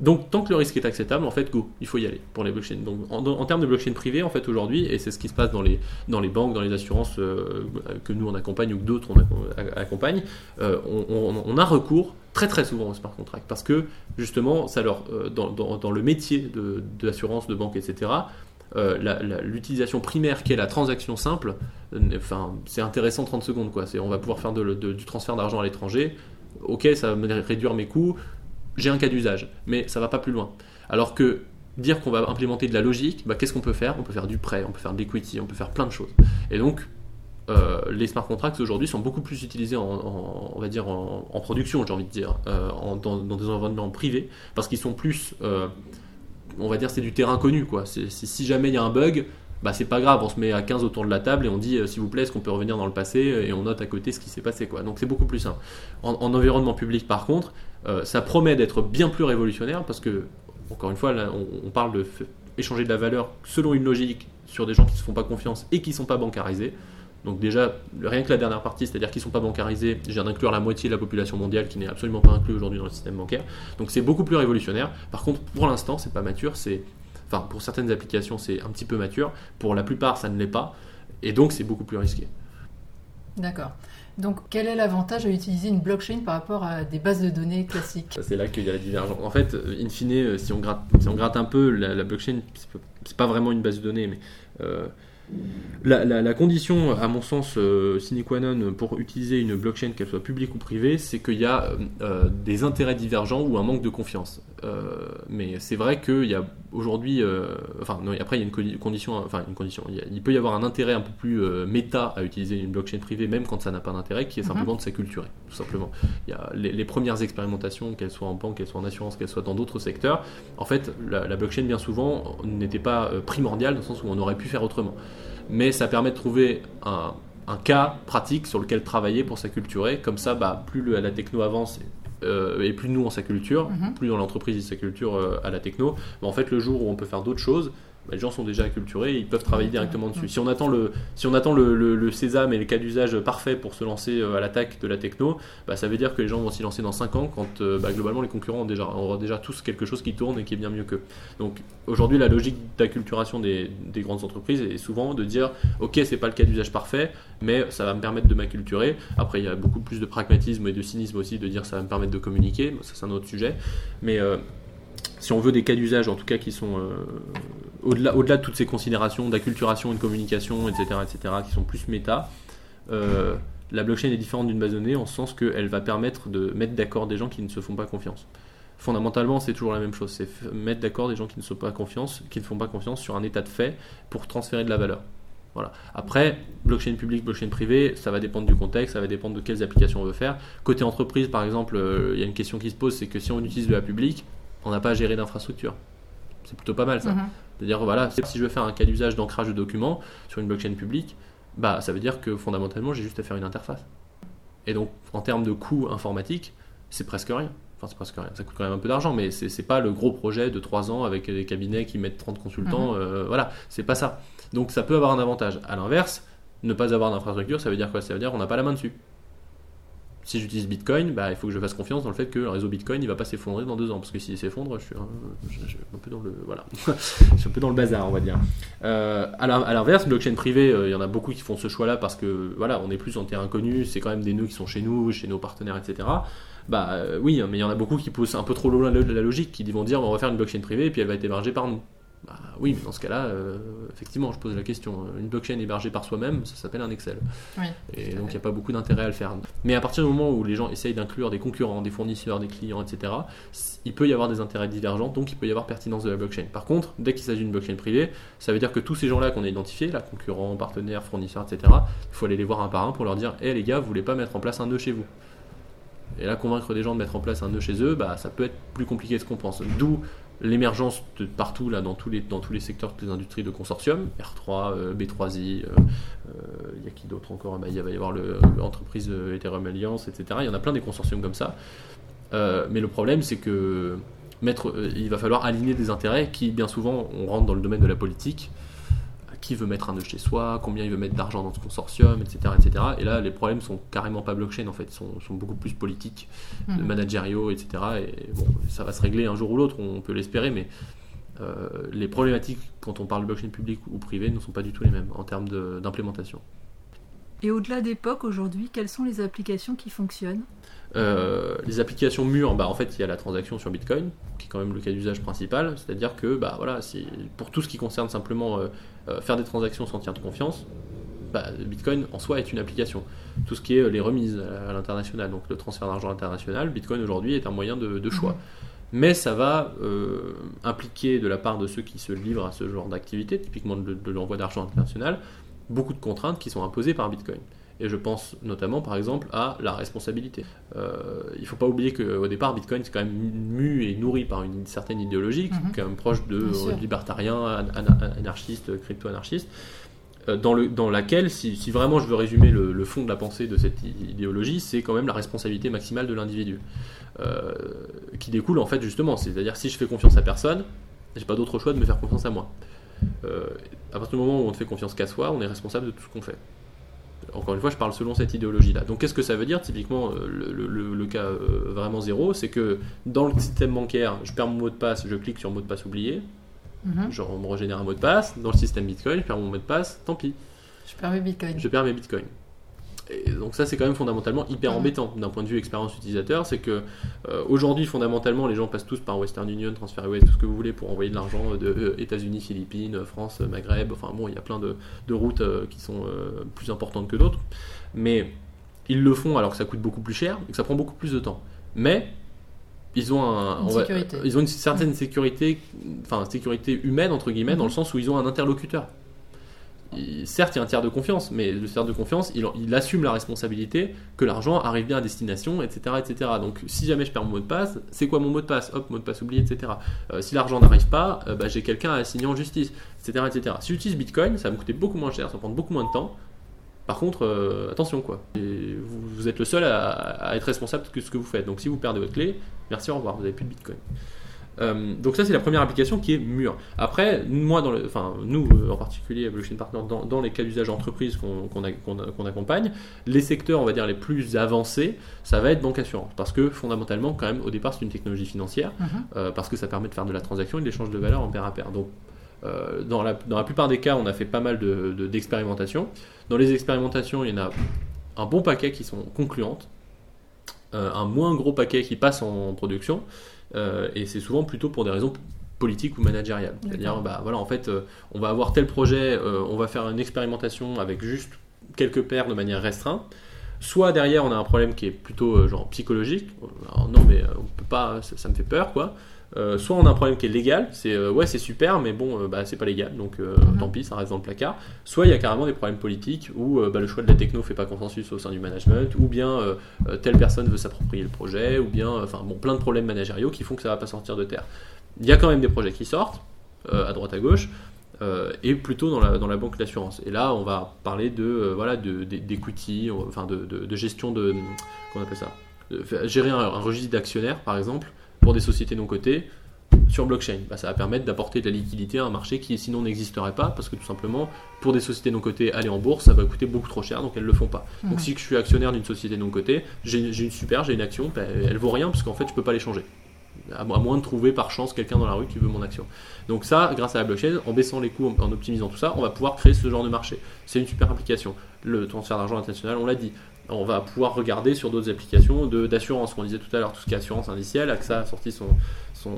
Donc, tant que le risque est acceptable, en fait, go, il faut y aller pour les blockchains. Donc, en, termes de blockchain privée, en fait, aujourd'hui, et c'est ce qui se passe dans les, dans les banques, dans les assurances euh, que nous on accompagne ou que d'autres on accompagne, euh, on, a recours très très souvent au smart contract parce que justement, ça leur, euh, dans, dans, le métier de, l'assurance, de banque, etc., l'utilisation primaire qui est la transaction simple, c'est intéressant 30 secondes. Quoi. On va pouvoir faire du transfert d'argent à l'étranger. Ok, ça va réduire mes coûts j'ai un cas d'usage, mais ça va pas plus loin. Alors que dire qu'on va implémenter de la logique, bah, qu'est-ce qu'on peut faire? On peut faire du prêt, on peut faire de l'equity, on peut faire plein de choses. Et donc, euh, les smart contracts aujourd'hui sont beaucoup plus utilisés en, on va dire en, production, j'ai envie de dire, euh, dans, des environnements privés, parce qu'ils sont plus, euh, on va dire, c'est du terrain connu, quoi. si jamais il y a un bug, bah c'est pas grave, on se met à 15 autour de la table et on dit s'il vous plaît, est-ce qu'on peut revenir dans le passé et on note à côté ce qui s'est passé, quoi. Donc c'est beaucoup plus simple. En, environnement public, par contre, euh, ça promet d'être bien plus révolutionnaire parce que, encore une fois, on, parle de de la valeur selon une logique sur des gens qui ne se font pas confiance et qui ne sont pas bancarisés. Donc déjà, rien que la dernière partie, c'est-à-dire qu'ils ne sont pas bancarisés, viens d'inclure la moitié de la population mondiale qui n'est absolument pas inclue aujourd'hui dans le système bancaire. Donc c'est beaucoup plus révolutionnaire. Par contre, pour l'instant, c'est pas mature. C'est, enfin, pour certaines applications, c'est un petit peu mature. Pour la plupart, ça ne l'est pas. Et donc, c'est beaucoup plus risqué. D'accord. Donc, quel est l'avantage à utiliser une blockchain par rapport à des bases de données classiques? C'est là qu'il y a la divergence. En fait, euh, in fine, euh, si on gratte, si on gratte un peu, la, blockchain, c'est pas vraiment une base de données, mais euh, La, la- la condition, à mon sens, euh, sine qua non pour utiliser une blockchain, qu'elle soit publique ou privée, c'est qu'il y a euh, des intérêts divergents ou un manque de confiance. Euh, mais c'est vrai qu'il y a aujourd'hui, euh, enfin non, après il y a une condi- condition, enfin une condition, il, y a- il peut y avoir un intérêt un peu plus méta à utiliser une blockchain privée, même quand ça n'a pas d'intérêt, qui est Mhm. simplement de s'acculturer, tout simplement. Il y a les, les premières expérimentations, qu'elles soient en banque, qu'elles soient en assurance, qu'elles soient dans d'autres secteurs, en fait, la, la blockchain bien souvent n'était pas primordiale dans le sens où on aurait pu faire autrement mais ça permet de trouver un, un cas pratique sur lequel travailler pour s'acculturer. Comme ça, bah, plus le- la techno avance euh, et plus nous on s'acculture, Mhm. plus dans l'entreprise ils s'acculturent euh, à la techno, bah, en fait le jour où on peut faire d'autres choses, bah, les gens sont déjà acculturés et ils peuvent travailler directement dessus. Si on attend le, si on attend le, le, le sésame et le cas d'usage parfait pour se lancer euh, à l'attaque de la techno, bah, ça veut dire que les gens vont s'y lancer dans 5 ans quand euh, bah, globalement les concurrents ont déjà, auront déjà tous quelque chose qui tourne et qui est bien mieux qu'eux. Donc aujourd'hui la logique d'acculturation des, des grandes entreprises est souvent de dire ok c'est pas le cas d'usage parfait mais ça va me permettre de m'acculturer. Après il y a beaucoup plus de pragmatisme et de cynisme aussi de dire ça va me permettre de communiquer. Ça c'est un autre sujet. Mais euh, si on veut des cas d'usage en tout cas qui sont euh, au-delà de toutes ces considérations d'acculturation et de communication etc etc qui sont plus méta euh, la blockchain est différente d'une base de données en ce sens qu'elle va permettre de mettre d'accord des gens qui ne se font pas confiance fondamentalement, c'est toujours la même chose. C'est mettre d'accord des gens qui ne, sont pas confiance, qui ne font pas confiance sur un état de fait pour transférer de la valeur. Voilà. Après, blockchain publique, blockchain privée, ça va dépendre du contexte, ça va dépendre de quelles applications on veut faire. Côté entreprise, par exemple, euh, il y a une question qui se pose, c'est que si on utilise de la publique, on n'a pas à gérer d'infrastructure. C'est plutôt pas mal ça. Mhm. C'est-à-dire, voilà, si je veux faire un cas d'usage d'ancrage de documents sur une blockchain publique, bah, ça veut dire que fondamentalement, j'ai juste à faire une interface. Et donc, en termes de coût informatique, c'est presque rien. Enfin, c'est presque rien. Ça coûte quand même un peu d'argent, mais c'est pas le gros projet de 3 ans avec des cabinets qui mettent 30 consultants. euh, voilà, c'est pas ça. Donc, ça peut avoir un avantage. À l'inverse, ne pas avoir d'infrastructure, ça veut dire quoi? Ça veut dire qu'on n'a pas la main dessus. Si j'utilise Bitcoin, bah, il faut que je fasse confiance dans le fait que le réseau Bitcoin il va pas s'effondrer dans deux ans. Parce que s'il s'effondre, je suis un, peu dans le voilà, un peu dans le bazar, on va dire. Euh, à l'inverse, blockchain privée, euh, il y en a beaucoup qui font ce choix-là parce que voilà, on est plus en terrain connu, c'est quand même des nœuds qui sont chez nous, chez nos partenaires, etc. Bah euh, oui, mais il y en a beaucoup qui poussent un peu trop loin la, la logique, qui vont dire on va faire une blockchain privée et puis elle va être hébergée par nous. Bah oui, mais dans ce cas-là, euh, effectivement, je pose la question. Une blockchain hébergée par soi-même, ça s'appelle un Excel. Oui, Et donc il n'y a pas beaucoup d'intérêt à le faire. Mais à partir du moment où les gens essayent d'inclure des concurrents, des fournisseurs, des clients, etc., il peut y avoir des intérêts divergents, donc il peut y avoir pertinence de la blockchain. Par contre, dès qu'il s'agit d'une blockchain privée, ça veut dire que tous ces gens-là qu'on a identifiés, là, concurrents, partenaires, fournisseurs, etc., il faut aller les voir un par un pour leur dire Hé les gars, vous voulez pas mettre en place un nœud chez vous? Et là, convaincre des gens de mettre en place un nœud chez eux, bah, ça peut être plus compliqué que ce qu'on pense. D'où l'émergence de partout, là, dans tous les, dans tous les secteurs, toutes les industries de consortium, R3, euh, B3I, euh, euh, il y a qui d'autre encore? Bah, Il va y avoir le- l'entreprise Ethereum Alliance, etc. Il y en a plein des consortiums comme ça. Mais le problème, c'est que mettre, il va falloir aligner des intérêts qui, bien souvent, on rentre dans le domaine de la politique. Qui veut mettre un nœud chez soi, combien il veut mettre d'argent dans ce consortium, etc., etc. Et là, les problèmes sont carrément pas blockchain en fait, ils sont, sont beaucoup plus politiques, Mhm. managériaux, etc. Et bon, ça va se régler un jour ou l'autre, on peut l'espérer, mais euh, les problématiques quand on parle de blockchain public ou privé ne sont pas du tout les mêmes en termes d'implémentation. Et au-delà d'époque, aujourd'hui, quelles sont les applications qui fonctionnent? Euh, les applications mûres, bah, en fait, il y a la transaction sur Bitcoin, qui est quand même le cas d'usage principal. C'est-à-dire que, bah, voilà, pour tout ce qui concerne simplement euh, euh, faire des transactions sans tiers de confiance, bah, Bitcoin en soi est une application. Tout ce qui est les remises à, l'international, donc le transfert d'argent international, Bitcoin aujourd'hui est un moyen de, de choix. Mais ça va euh, impliquer de la part de ceux qui se livrent à ce genre d'activité, typiquement de, de l'envoi d'argent international, beaucoup de contraintes qui sont imposées par Bitcoin. Et je pense notamment, par exemple, à la responsabilité. Euh, il ne faut pas oublier qu'au départ, Bitcoin, c'est quand même mu et nourri par une certaine idéologie, Mhm. est quand même proche de euh, libertariens, an- an- anarchistes, crypto-anarchistes, euh, dans, le, dans laquelle, si, si vraiment je veux résumer le, le fond de la pensée de cette idéologie, c'est quand même la responsabilité maximale de l'individu, euh, qui découle en fait justement, c'est-à-dire si je fais confiance à personne, j'ai pas d'autre choix de me faire confiance à moi. Euh, à partir du moment où on ne fait confiance qu'à soi, on est responsable de tout ce qu'on fait. Encore une fois, je parle selon cette idéologie-là. Donc, qu'est-ce que ça veut dire Typiquement, euh, le, le- le- le cas euh, vraiment zéro, c'est que dans le système bancaire, je perds mon mot de passe, je clique sur mot de passe oublié, Mhm. genre on me régénère un mot de passe. Dans le système Bitcoin, je perds mon mot de passe, tant pis, Je permets Bitcoin. je perds mes bitcoins. Et donc ça c'est quand même fondamentalement hyper embêtant d'un point de vue expérience utilisateur, c'est que euh, aujourd'hui fondamentalement les gens passent tous par Western Union, TransferWise, tout ce que vous voulez pour envoyer de l'argent de euh, États-Unis, Philippines, France, Maghreb, enfin bon il y a plein de, de routes euh, qui sont plus importantes que d'autres, mais ils le font alors que ça coûte beaucoup plus cher et que ça prend beaucoup plus de temps. Mais ils ont, un, une ils ont une certaine sécurité, enfin sécurité humaine entre guillemets, dans le sens où ils ont un interlocuteur certes, il y a un tiers de confiance, mais le tiers de confiance, il, assume la responsabilité que l'argent arrive bien à destination, etc., etc. Donc, si jamais je perds mon mot de passe, c'est quoi mon mot de passe? Hop, mot de passe oublié, etc. Euh, si l'argent n'arrive pas, euh, bah, j'ai quelqu'un à assigner en justice, etc., etc. Si j'utilise Bitcoin, ça va me coûter beaucoup moins cher, ça va prendre beaucoup moins de temps. Par contre, euh, attention quoi. vous, êtes le seul à, à, être responsable de ce que vous faites. Donc, si vous perdez votre clé, merci, au revoir, vous n'avez plus de Bitcoin. Euh, donc ça c'est la première application qui est mûre. Après, moi, dans le, enfin nous euh, en particulier, Blockchain Partner, dans, les cas d'usage entreprise qu'on accompagne, les secteurs, on va dire les plus avancés, ça va être banque assurance, parce que fondamentalement, quand même, au départ, c'est une technologie financière, mhm. euh, parce que ça permet de faire de la transaction et de l'échange de valeur en pair à pair. Donc dans, la, dans, la, plupart des cas, on a fait pas mal d'expérimentations. De, dans les expérimentations, il y en a un bon paquet qui sont concluantes, un moins gros paquet qui passe en production. Euh, et c'est souvent plutôt pour des raisons politiques ou managériales. C'est-à-dire, bah, voilà, en fait, euh, on va avoir tel projet, euh, on va faire une expérimentation avec juste quelques paires de manière restreinte. Soit derrière, on a un problème qui est plutôt genre psychologique. non, mais on peut pas, ça, me fait peur, quoi. Euh, soit on a un problème qui est légal, c'est euh, ouais c'est super mais bon euh, bah, c'est pas légal donc mhm. tant pis ça reste dans le placard. Soit il y a carrément des problèmes politiques où bah, le choix de la techno fait pas consensus au sein du management ou bien telle personne veut s'approprier le projet ou bien enfin bon plein de problèmes managériaux qui font que ça va pas sortir de terre. Il y a quand même des projets qui sortent à droite à gauche. et plutôt dans la, dans la banque d'assurance. Et là, on va parler de voilà d'equity, enfin de, de, gestion de comment on appelle ça, gérer un registre d'actionnaires par exemple pour des sociétés non cotées sur blockchain. Bah, ça va permettre d'apporter de la liquidité à un marché qui sinon n'existerait pas parce que tout simplement pour des sociétés non cotées aller en bourse ça va coûter beaucoup trop cher donc elles ne le font pas. Donc si je suis actionnaire d'une société non cotée, j'ai une super, j'ai une action, bah, elle vaut rien parce qu'en fait je peux pas l'échanger. À moins de trouver par chance quelqu'un dans la rue qui veut mon action. Donc ça, grâce à la blockchain, en baissant les coûts, en optimisant tout ça, on va pouvoir créer ce genre de marché. C'est une super application. Le transfert d'argent international, on l'a dit on va pouvoir regarder sur d'autres applications d'assurance. On disait tout à l'heure, tout ce qui est assurance indicielle. AXA a sorti son, son,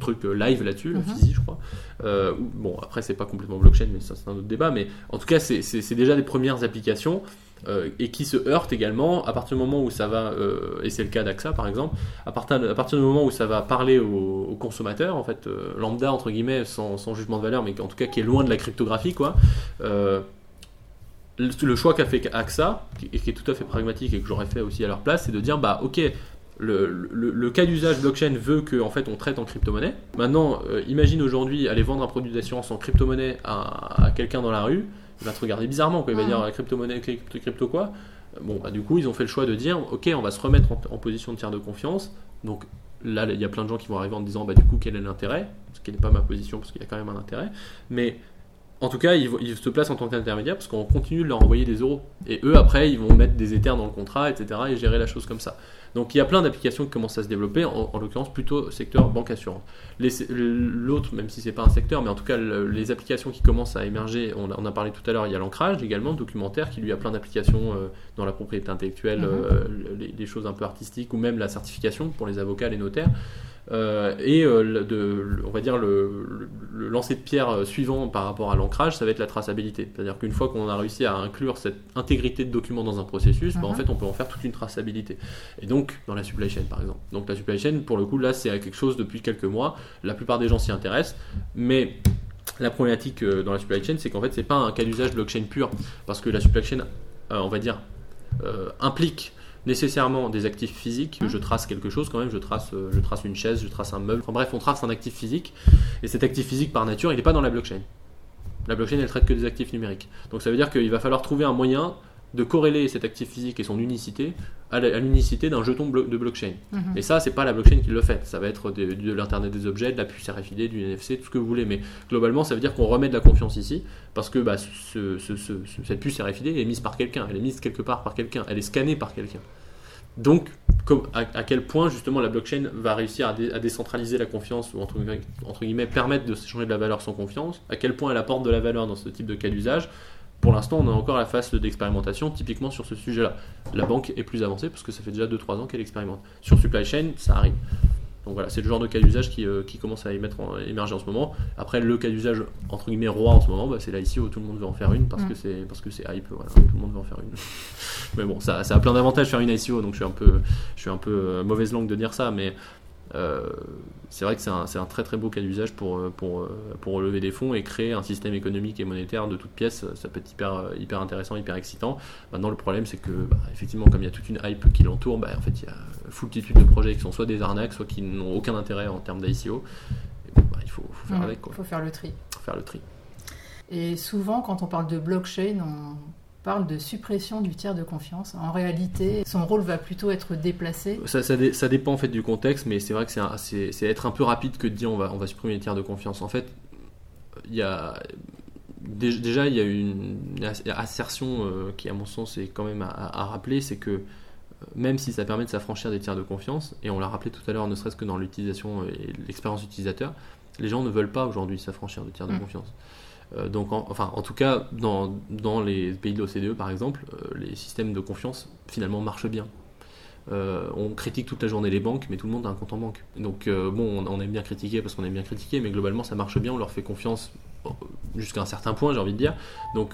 truc euh, live là-dessus, le mhm. je crois. Euh, bon, après, c'est pas complètement blockchain, mais ça, c'est un autre débat. Mais en tout cas, c'est déjà des premières applications. Euh, et qui se heurtent également à partir du moment où ça va, et c'est le cas d'AXA par exemple, à partir, à partir du moment où ça va parler aux, consommateurs, en fait, lambda entre guillemets, sans, sans, jugement de valeur, mais en tout cas qui est loin de la cryptographie, quoi le choix qu'a fait AXA, et qui est tout à fait pragmatique et que j'aurais fait aussi à leur place, c'est de dire bah ok, le, cas d'usage blockchain veut qu'en en fait on traite en crypto-monnaie. Maintenant, euh, imagine aujourd'hui aller vendre un produit d'assurance en crypto-monnaie à, quelqu'un dans la rue, il va te regarder bizarrement, quoi. il va dire crypto-monnaie, crypto, crypto quoi. Bon, bah, du coup, ils ont fait le choix de dire ok, on va se remettre en, position de tiers de confiance. Donc là, il y a plein de gens qui vont arriver en disant bah du coup, quel est l'intérêt? Ce qui n'est pas ma position parce qu'il y a quand même un intérêt. Mais en tout cas, ils, se placent en tant qu'intermédiaire parce qu'on continue de leur envoyer des euros. Et eux, après, ils vont mettre des éthers dans le contrat, etc. et gérer la chose comme ça. Donc il y a plein d'applications qui commencent à se développer, en, l'occurrence plutôt secteur banque assurance. L'autre, même si c'est pas un secteur, mais en tout cas les applications qui commencent à émerger, on a, parlé tout à l'heure, il y a l'ancrage également, documentaire, qui lui a plein d'applications euh, dans la propriété intellectuelle, mhm. euh, les, choses un peu artistiques, ou même la certification pour les avocats, les notaires. Euh, et euh, de, on va dire le, lancer de pierre euh, suivant par rapport à l'ancrage, ça va être la traçabilité. C'est-à-dire qu'une fois qu'on a réussi à inclure cette intégrité de documents dans un processus, bah, en mhm. fait, on peut en faire toute une traçabilité. Et donc, dans la supply chain, par exemple. Donc, la supply chain, pour le coup, là, c'est quelque chose depuis quelques mois. La plupart des gens s'y intéressent, mais la problématique dans la supply chain, c'est qu'en fait, c'est pas un cas d'usage blockchain pur, parce que la supply chain, on va dire, implique nécessairement des actifs physiques. Je trace quelque chose quand même, je trace, euh, je trace une chaise, je trace un meuble. Enfin bref, on trace un actif physique. Et cet actif physique, par nature, il n'est pas dans la blockchain. La blockchain, elle traite que des actifs numériques. Donc ça veut dire qu'il va falloir trouver un moyen de corréler cet actif physique et son unicité à l'unicité d'un jeton de blockchain. Mhm. Et ça, c'est pas la blockchain qui le fait. Ça va être de, l'Internet des objets, de la puce RFID, du NFC, tout ce que vous voulez. Mais globalement, ça veut dire qu'on remet de la confiance ici parce que bah, cette puce RFID est mise par quelqu'un. Elle est mise quelque part par quelqu'un. Elle est scannée par quelqu'un. Donc, à, quel point justement la blockchain va réussir à, décentraliser la confiance ou entre, entre guillemets permettre de s'échanger de la valeur sans confiance, à quel point elle apporte de la valeur dans ce type de cas d'usage? Pour l'instant, on est encore à la phase d'expérimentation, typiquement sur ce sujet-là. La banque est plus avancée parce que ça fait déjà 2-3 ans qu'elle expérimente. Sur supply chain, ça arrive. Donc voilà, c'est le genre de cas d'usage qui, euh, qui, commence à émettre en, émerger en ce moment. Après, le cas d'usage entre guillemets roi en ce moment, bah, c'est l'ICO, tout le monde veut en faire une parce mm. que c'est parce que c'est hype, voilà, tout le monde veut en faire une. mais bon, ça, ça a plein d'avantages faire une ICO, donc je suis un peu, je suis un peu euh, mauvaise langue de dire ça, mais c'est vrai que c'est un, très très beau cas d'usage pour, euh, pour, euh, pour relever des fonds et créer un système économique et monétaire de toutes pièces. Ça peut être hyper, hyper intéressant, hyper excitant. Maintenant, le problème, c'est que, bah, effectivement, comme il y a toute une hype qui l'entoure, bah, en fait, il y a foultitude de projets qui sont soit des arnaques, soit qui n'ont aucun intérêt en termes d'ICO. Bah, il faut, faire avec. Il faut faire le tri. Faut faire le tri. Et souvent, quand on parle de blockchain, on parle de suppression du tiers de confiance. En réalité, son rôle va plutôt être déplacé. Ça, ça, dépend en fait du contexte, mais c'est vrai que c'est être un peu rapide que de dire on va, on va supprimer les tiers de confiance. En fait, il y a déjà il y a une, assertion euh, qui à mon sens est quand même à, rappeler, c'est que euh, même si ça permet de s'affranchir des tiers de confiance, et on l'a rappelé tout à l'heure, ne serait-ce que dans l'utilisation et l'expérience utilisateur, les gens ne veulent pas aujourd'hui s'affranchir de tiers de mm. confiance. Euh, donc, en, enfin, en tout cas, dans, dans les pays de l'OCDE, par exemple, euh, les systèmes de confiance finalement marchent bien. Euh, on critique toute la journée les banques, mais tout le monde a un compte en banque. Donc bon, on, aime bien critiquer parce qu'on aime bien critiquer, mais globalement ça marche bien, on leur fait confiance jusqu'à un certain point, j'ai envie de dire. Donc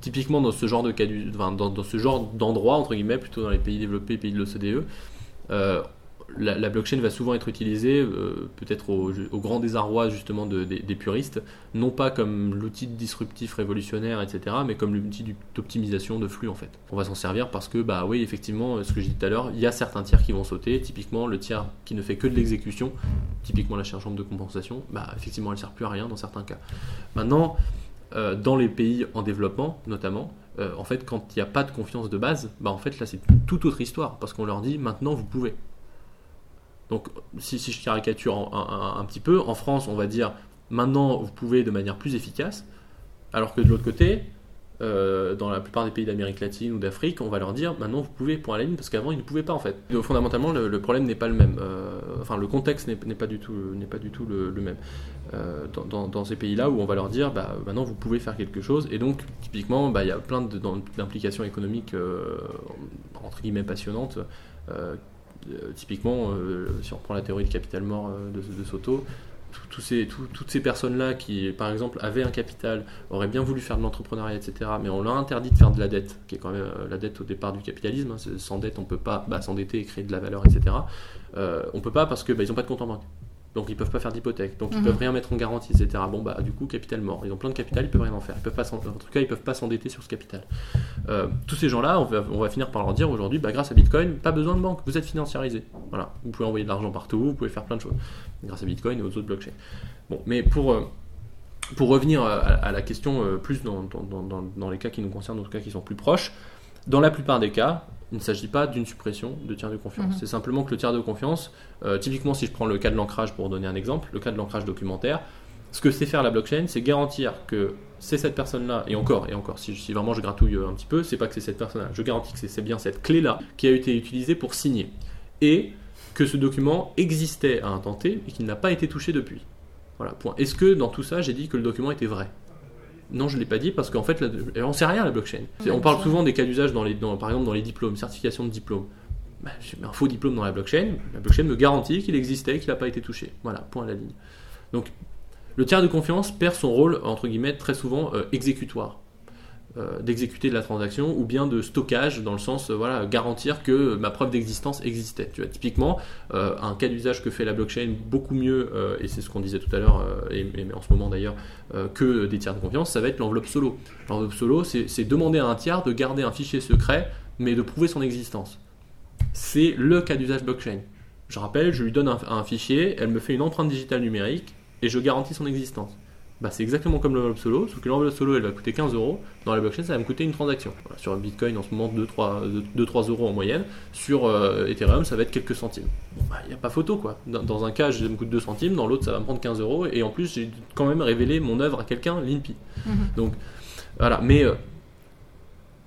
typiquement dans ce genre de cas, dans, dans, ce genre d'endroit entre guillemets, plutôt dans les pays développés, pays de l'OCDE, la, blockchain va souvent être utilisée, euh, peut-être au, grand désarroi justement des puristes, non pas comme l'outil disruptif révolutionnaire, etc., mais comme l'outil d'optimisation de flux en fait. On va s'en servir parce que, bah oui, effectivement, ce que j'ai dit tout à l'heure, il y a certains tiers qui vont sauter, typiquement le tiers qui ne fait que de l'exécution, typiquement la charge de compensation, bah effectivement elle ne sert plus à rien dans certains cas. Maintenant, euh, dans les pays en développement notamment, euh, en fait, quand il n'y a pas de confiance de base, bah en fait là c'est toute autre histoire parce qu'on leur dit maintenant vous pouvez. Donc, si, je caricature un, petit peu, en France, on va dire maintenant vous pouvez de manière plus efficace, alors que de l'autre côté, euh, dans la plupart des pays d'Amérique latine ou d'Afrique, on va leur dire maintenant vous pouvez pour la ligne parce qu'avant ils ne pouvaient pas en fait. Donc, fondamentalement, le, problème n'est pas le même. Euh, enfin, le contexte n'est pas du tout, n'est pas du tout le, même. Euh, dans, ces pays-là où on va leur dire bah, maintenant vous pouvez faire quelque chose et donc typiquement bah, il y a plein d'implications économiques entre guillemets passionnantes typiquement, euh, si on reprend la théorie du capital mort euh, de, Soto, ces, toutes ces personnes-là qui, par exemple, avaient un capital, auraient bien voulu faire de l'entrepreneuriat, etc., mais on leur interdit de faire de la dette, qui est quand même la dette au départ du capitalisme. Hein, sans dette, on peut pas bah, s'endetter et créer de la valeur, etc. on ne peut pas parce qu'ils bah, n'ont pas de compte en banque. Donc ils peuvent pas faire d'hypothèque, donc ils mhm. peuvent rien mettre en garantie, etc. Bon bah du coup capital mort. Ils ont plein de capital, ils peuvent rien en faire. Ils peuvent pas en tout cas ils peuvent pas s'endetter sur ce capital. Euh, tous ces gens-là, on va, on va, finir par leur dire aujourd'hui, bah, grâce à Bitcoin, pas besoin de banque, vous êtes financiarisé. Voilà, vous pouvez envoyer de l'argent partout, vous pouvez faire plein de choses grâce à Bitcoin et aux autres blockchains. Bon, mais pour euh, pour revenir à, la question euh, plus dans, dans, dans, dans, les cas qui nous concernent, dans les cas qui sont plus proches, dans la plupart des cas, il ne s'agit pas d'une suppression de tiers de confiance. Mhm. C'est simplement que le tiers de confiance, euh, typiquement si je prends le cas de l'ancrage pour donner un exemple, le cas de l'ancrage documentaire, ce que c'est faire la blockchain, c'est garantir que c'est cette personne-là, et encore, et encore, si, si, vraiment je gratouille un petit peu, c'est pas que c'est cette personne-là, je garantis que c'est bien cette clé-là qui a été utilisée pour signer. Et que ce document existait à un temps T et qu'il n'a pas été touché depuis. Voilà, point. Est-ce que dans tout ça, j'ai dit que le document était vrai? Non, je ne l'ai pas dit parce qu'en fait, on ne sait rien la blockchain. on parle souvent des cas d'usage, dans les, par exemple dans les diplômes, certification de diplôme. Bah, je mets un faux diplôme dans la blockchain, la blockchain me garantit qu'il existait et qu'il n'a pas été touché. Voilà, point à la ligne. Donc, le tiers de confiance perd son rôle, entre guillemets, très souvent euh, exécutoire. Euh, d'exécuter de la transaction ou bien de stockage dans le sens euh, voilà garantir que ma preuve d'existence existait. Tu vois typiquement euh, un cas d'usage que fait la blockchain beaucoup mieux et c'est ce qu'on disait tout à l'heure et, en ce moment d'ailleurs que des tiers de confiance ça va être l'enveloppe solo. L'enveloppe solo c'est demander à un tiers de garder un fichier secret mais de prouver son existence. C'est le cas d'usage blockchain. Je rappelle je lui donne un fichier elle me fait une empreinte digitale numérique et je garantis son existence bah, c'est exactement comme l'enveloppe solo, sauf que l'enveloppe solo elle va coûter 15 euros. Dans la blockchain, ça va me coûter une transaction. sur Bitcoin, en ce moment, 2-3 euros en moyenne. Sur euh, Ethereum, ça va être quelques centimes. Il bah, n'y a pas photo quoi. Dans, un cas, ça me coûte 2 centimes, dans l'autre, ça va me prendre 15 euros. Et en plus, j'ai quand même révélé mon œuvre à quelqu'un, l'INPI. Mhm. Donc voilà, mais. Euh,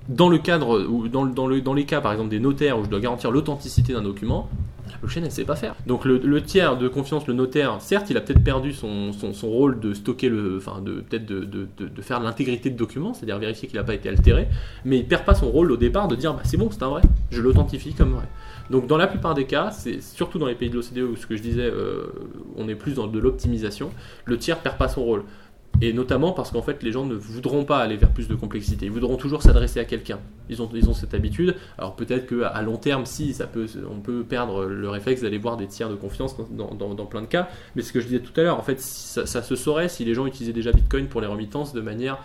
dans le cadre, ou dans, dans, le, dans les cas par exemple des notaires où je dois garantir l'authenticité d'un document, La blockchain, elle sait pas faire. Donc le, tiers de confiance, le notaire, certes, il a peut-être perdu son, rôle de stocker le, enfin, de peut-être de, de, faire l'intégrité de documents, c'est-à-dire vérifier qu'il n'a pas été altéré, mais il perd pas son rôle au départ de dire, bah, c'est bon, c'est un vrai, je l'authentifie comme vrai. Donc dans la plupart des cas, c'est surtout dans les pays de l'OCDE où ce que je disais, euh, on est plus dans de l'optimisation, le tiers perd pas son rôle. Et notamment parce qu'en fait, les gens ne voudront pas aller vers plus de complexité. Ils voudront toujours s'adresser à quelqu'un. Ils ont, ils ont cette habitude. Alors peut-être qu'à long terme, si, ça peut, on peut perdre le réflexe d'aller voir des tiers de confiance dans, dans, plein de cas. Mais ce que je disais tout à l'heure, en fait, ça, se saurait si les gens utilisaient déjà Bitcoin pour les remittances de manière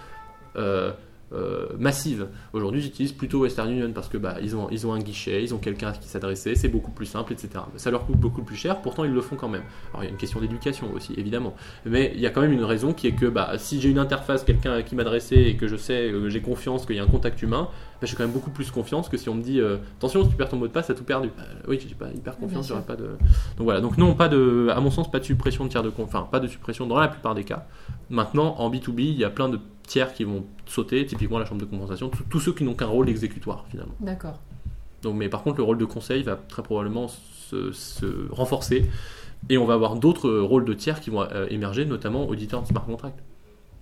euh, euh, massive. Aujourd'hui, j'utilise plutôt Western Union parce que bah, ils, ont, ils ont un guichet, ils ont quelqu'un à qui s'adresser, c'est beaucoup plus simple, etc. Ça leur coûte beaucoup plus cher, pourtant ils le font quand même. Alors il y a une question d'éducation aussi, évidemment. Mais il y a quand même une raison qui est que bah, si j'ai une interface, quelqu'un à qui m'adresser et que je sais, euh, j'ai confiance qu'il y a un contact humain, bah, j'ai quand même beaucoup plus confiance que si on me dit euh, attention, si tu perds ton mot de passe, t'as tout perdu. oui, j'ai pas hyper confiance, j'aurais pas de. Donc voilà, donc non, pas de, à mon sens, pas de suppression de tiers de enfin, pas de suppression dans la plupart des cas. Maintenant, en B2B, il y a plein de tiers qui vont sauter, typiquement la chambre de compensation, tous ceux qui n'ont qu'un rôle exécutoire finalement. D'accord. Donc, mais par contre, le rôle de conseil va très probablement se, renforcer et on va avoir d'autres rôles de tiers qui vont euh, émerger, notamment auditeurs de smart contract.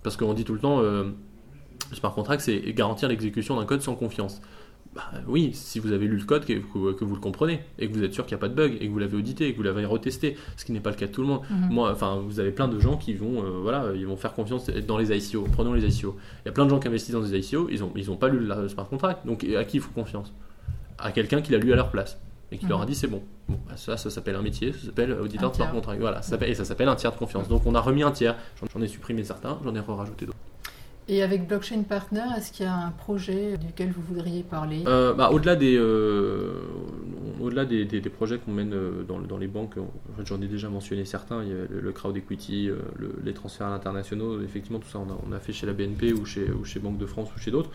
Parce qu'on dit tout le temps, euh, smart contract, c'est garantir l'exécution d'un code sans confiance. Bah, oui, si vous avez lu le code, que, vous le comprenez, et que vous êtes sûr qu'il n'y a pas de bug, et que vous l'avez audité, et que vous l'avez retesté, ce qui n'est pas le cas de tout le monde. Mhm. Moi, enfin, vous avez plein de gens qui vont, euh, voilà, ils vont faire confiance dans les ICO. Prenons les ICO. Il y a plein de gens qui investissent dans des ICO, ils n'ont ils ont pas lu le smart contract. Donc, à qui il faut confiance? À quelqu'un qui l'a lu à leur place et qui leur a mhm. dit c'est bon. bon bah, ça, ça s'appelle un métier, ça s'appelle auditeur de smart contract. Voilà, ça et ça s'appelle un tiers de confiance. Donc on a remis un tiers. J'en ai supprimé certains, j'en ai rajouté d'autres. Et avec Blockchain Partner, est-ce qu'il y a un projet duquel vous voudriez parler? Euh, bah, Au-delà des, euh, au-delà des, des, projets qu'on mène euh, dans, dans, les banques, j'en ai déjà mentionné certains, il y a le, crowd equity, les transferts internationaux, effectivement tout ça on a, fait chez la BNP ou chez, ou chez Banque de France ou chez d'autres.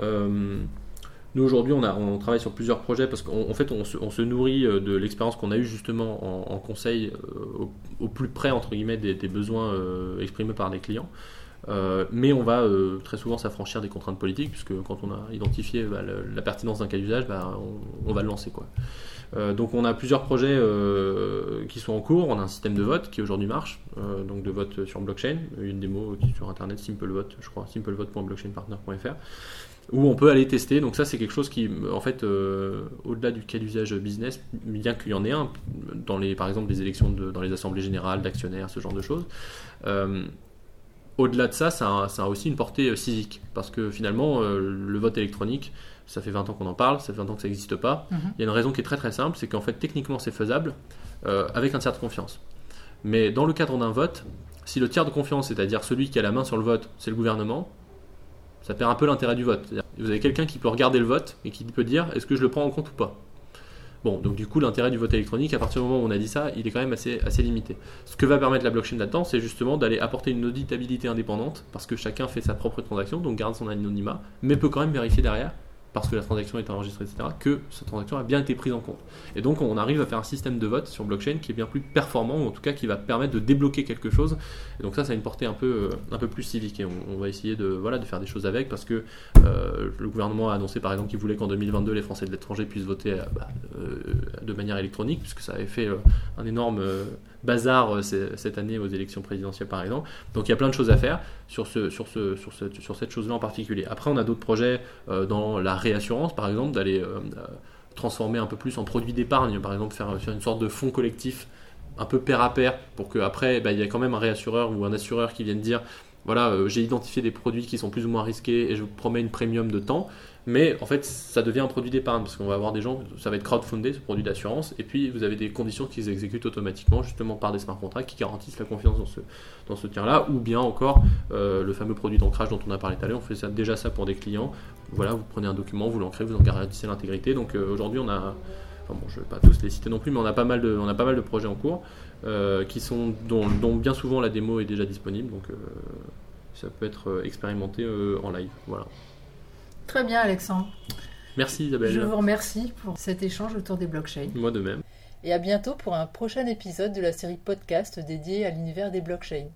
nous aujourd'hui on, on, travaille sur plusieurs projets parce qu'en fait on se, on se, nourrit de l'expérience qu'on a eue justement en, conseil au, au, plus près entre guillemets des, des besoins exprimés par les clients. Euh, mais on va euh, très souvent s'affranchir des contraintes politiques, puisque quand on a identifié bah, la pertinence d'un cas d'usage, bah, on, va le lancer. Euh, donc on a plusieurs projets qui sont en cours. On a un système de vote qui aujourd'hui marche, donc de vote sur blockchain, une démo sur internet, SimpleVote, je crois, simplevote.blockchainpartner.fr, où on peut aller tester. Donc ça c'est quelque chose qui, en fait, au-delà du cas d'usage business, bien qu'il y en ait un, dans les, par exemple des élections dans les assemblées générales d'actionnaires, ce genre de choses au-delà de ça, ça a, aussi une portée euh, civique. Parce que finalement, euh, le vote électronique, ça fait 20 ans qu'on en parle, ça fait 20 ans que ça n'existe pas. Mhm. Il y a une raison qui est très très simple, c'est qu'en fait, techniquement, c'est faisable euh, avec un tiers de confiance. Mais dans le cadre d'un vote, si le tiers de confiance, c'est-à-dire celui qui a la main sur le vote, c'est le gouvernement, ça perd un peu l'intérêt du vote. Vous avez quelqu'un qui peut regarder le vote et qui peut dire est-ce que je le prends en compte ou pas? Bon, donc du coup, l'intérêt du vote électronique, à partir du moment où on a dit ça, il est quand même assez, assez limité. Ce que va permettre la blockchain là-dedans, c'est justement d'aller apporter une auditabilité indépendante, parce que chacun fait sa propre transaction, donc garde son anonymat, mais peut quand même vérifier derrière parce que la transaction est enregistrée, etc., que cette transaction a bien été prise en compte. Et donc on arrive à faire un système de vote sur blockchain qui est bien plus performant, ou en tout cas qui va permettre de débloquer quelque chose. Et donc ça, ça a une portée un peu, euh, un peu plus civique, et on, va essayer de, voilà, de faire des choses avec, parce que euh, le gouvernement a annoncé par exemple qu'il voulait qu'en 2022 les Français de l'étranger puissent voter euh, bah, de manière électronique, puisque ça avait fait un énorme bazar cette année aux élections présidentielles par exemple. Donc il y a plein de choses à faire sur, sur, sur, sur cette chose-là en particulier. Après on a d'autres projets dans la réassurance, par exemple, d'aller euh, euh, transformer un peu plus en produit d'épargne, par exemple, faire, une sorte de fonds collectif un peu pair à pair pour qu'après, bah, il y ait quand même un réassureur ou un assureur qui vienne dire voilà, euh, j'ai identifié des produits qui sont plus ou moins risqués et je vous promets une premium de temps. Mais en fait, ça devient un produit d'épargne parce qu'on va avoir des gens, ça va être crowdfundé ce produit d'assurance, et puis vous avez des conditions qui s'exécutent automatiquement justement par des smart contracts qui garantissent la confiance dans ce, dans ce tiers-là, ou bien encore le fameux produit d'ancrage dont on a parlé tout à l'heure, on fait déjà ça pour des clients voilà, vous prenez un document, vous l'ancrez, vous en garantissez l'intégrité. Donc euh, aujourd'hui, on a, enfin bon, je ne vais pas tous les citer non plus, mais on a pas mal de, on a pas mal de projets en cours euh, qui sont, dont, bien souvent la démo est déjà disponible. Donc euh, ça peut être expérimenté en live. Voilà. Très bien, Alexandre. Merci Isabelle. Je vous remercie pour cet échange autour des blockchains. Moi de même. Et à bientôt pour un prochain épisode de la série podcast dédiée à l'univers des blockchains.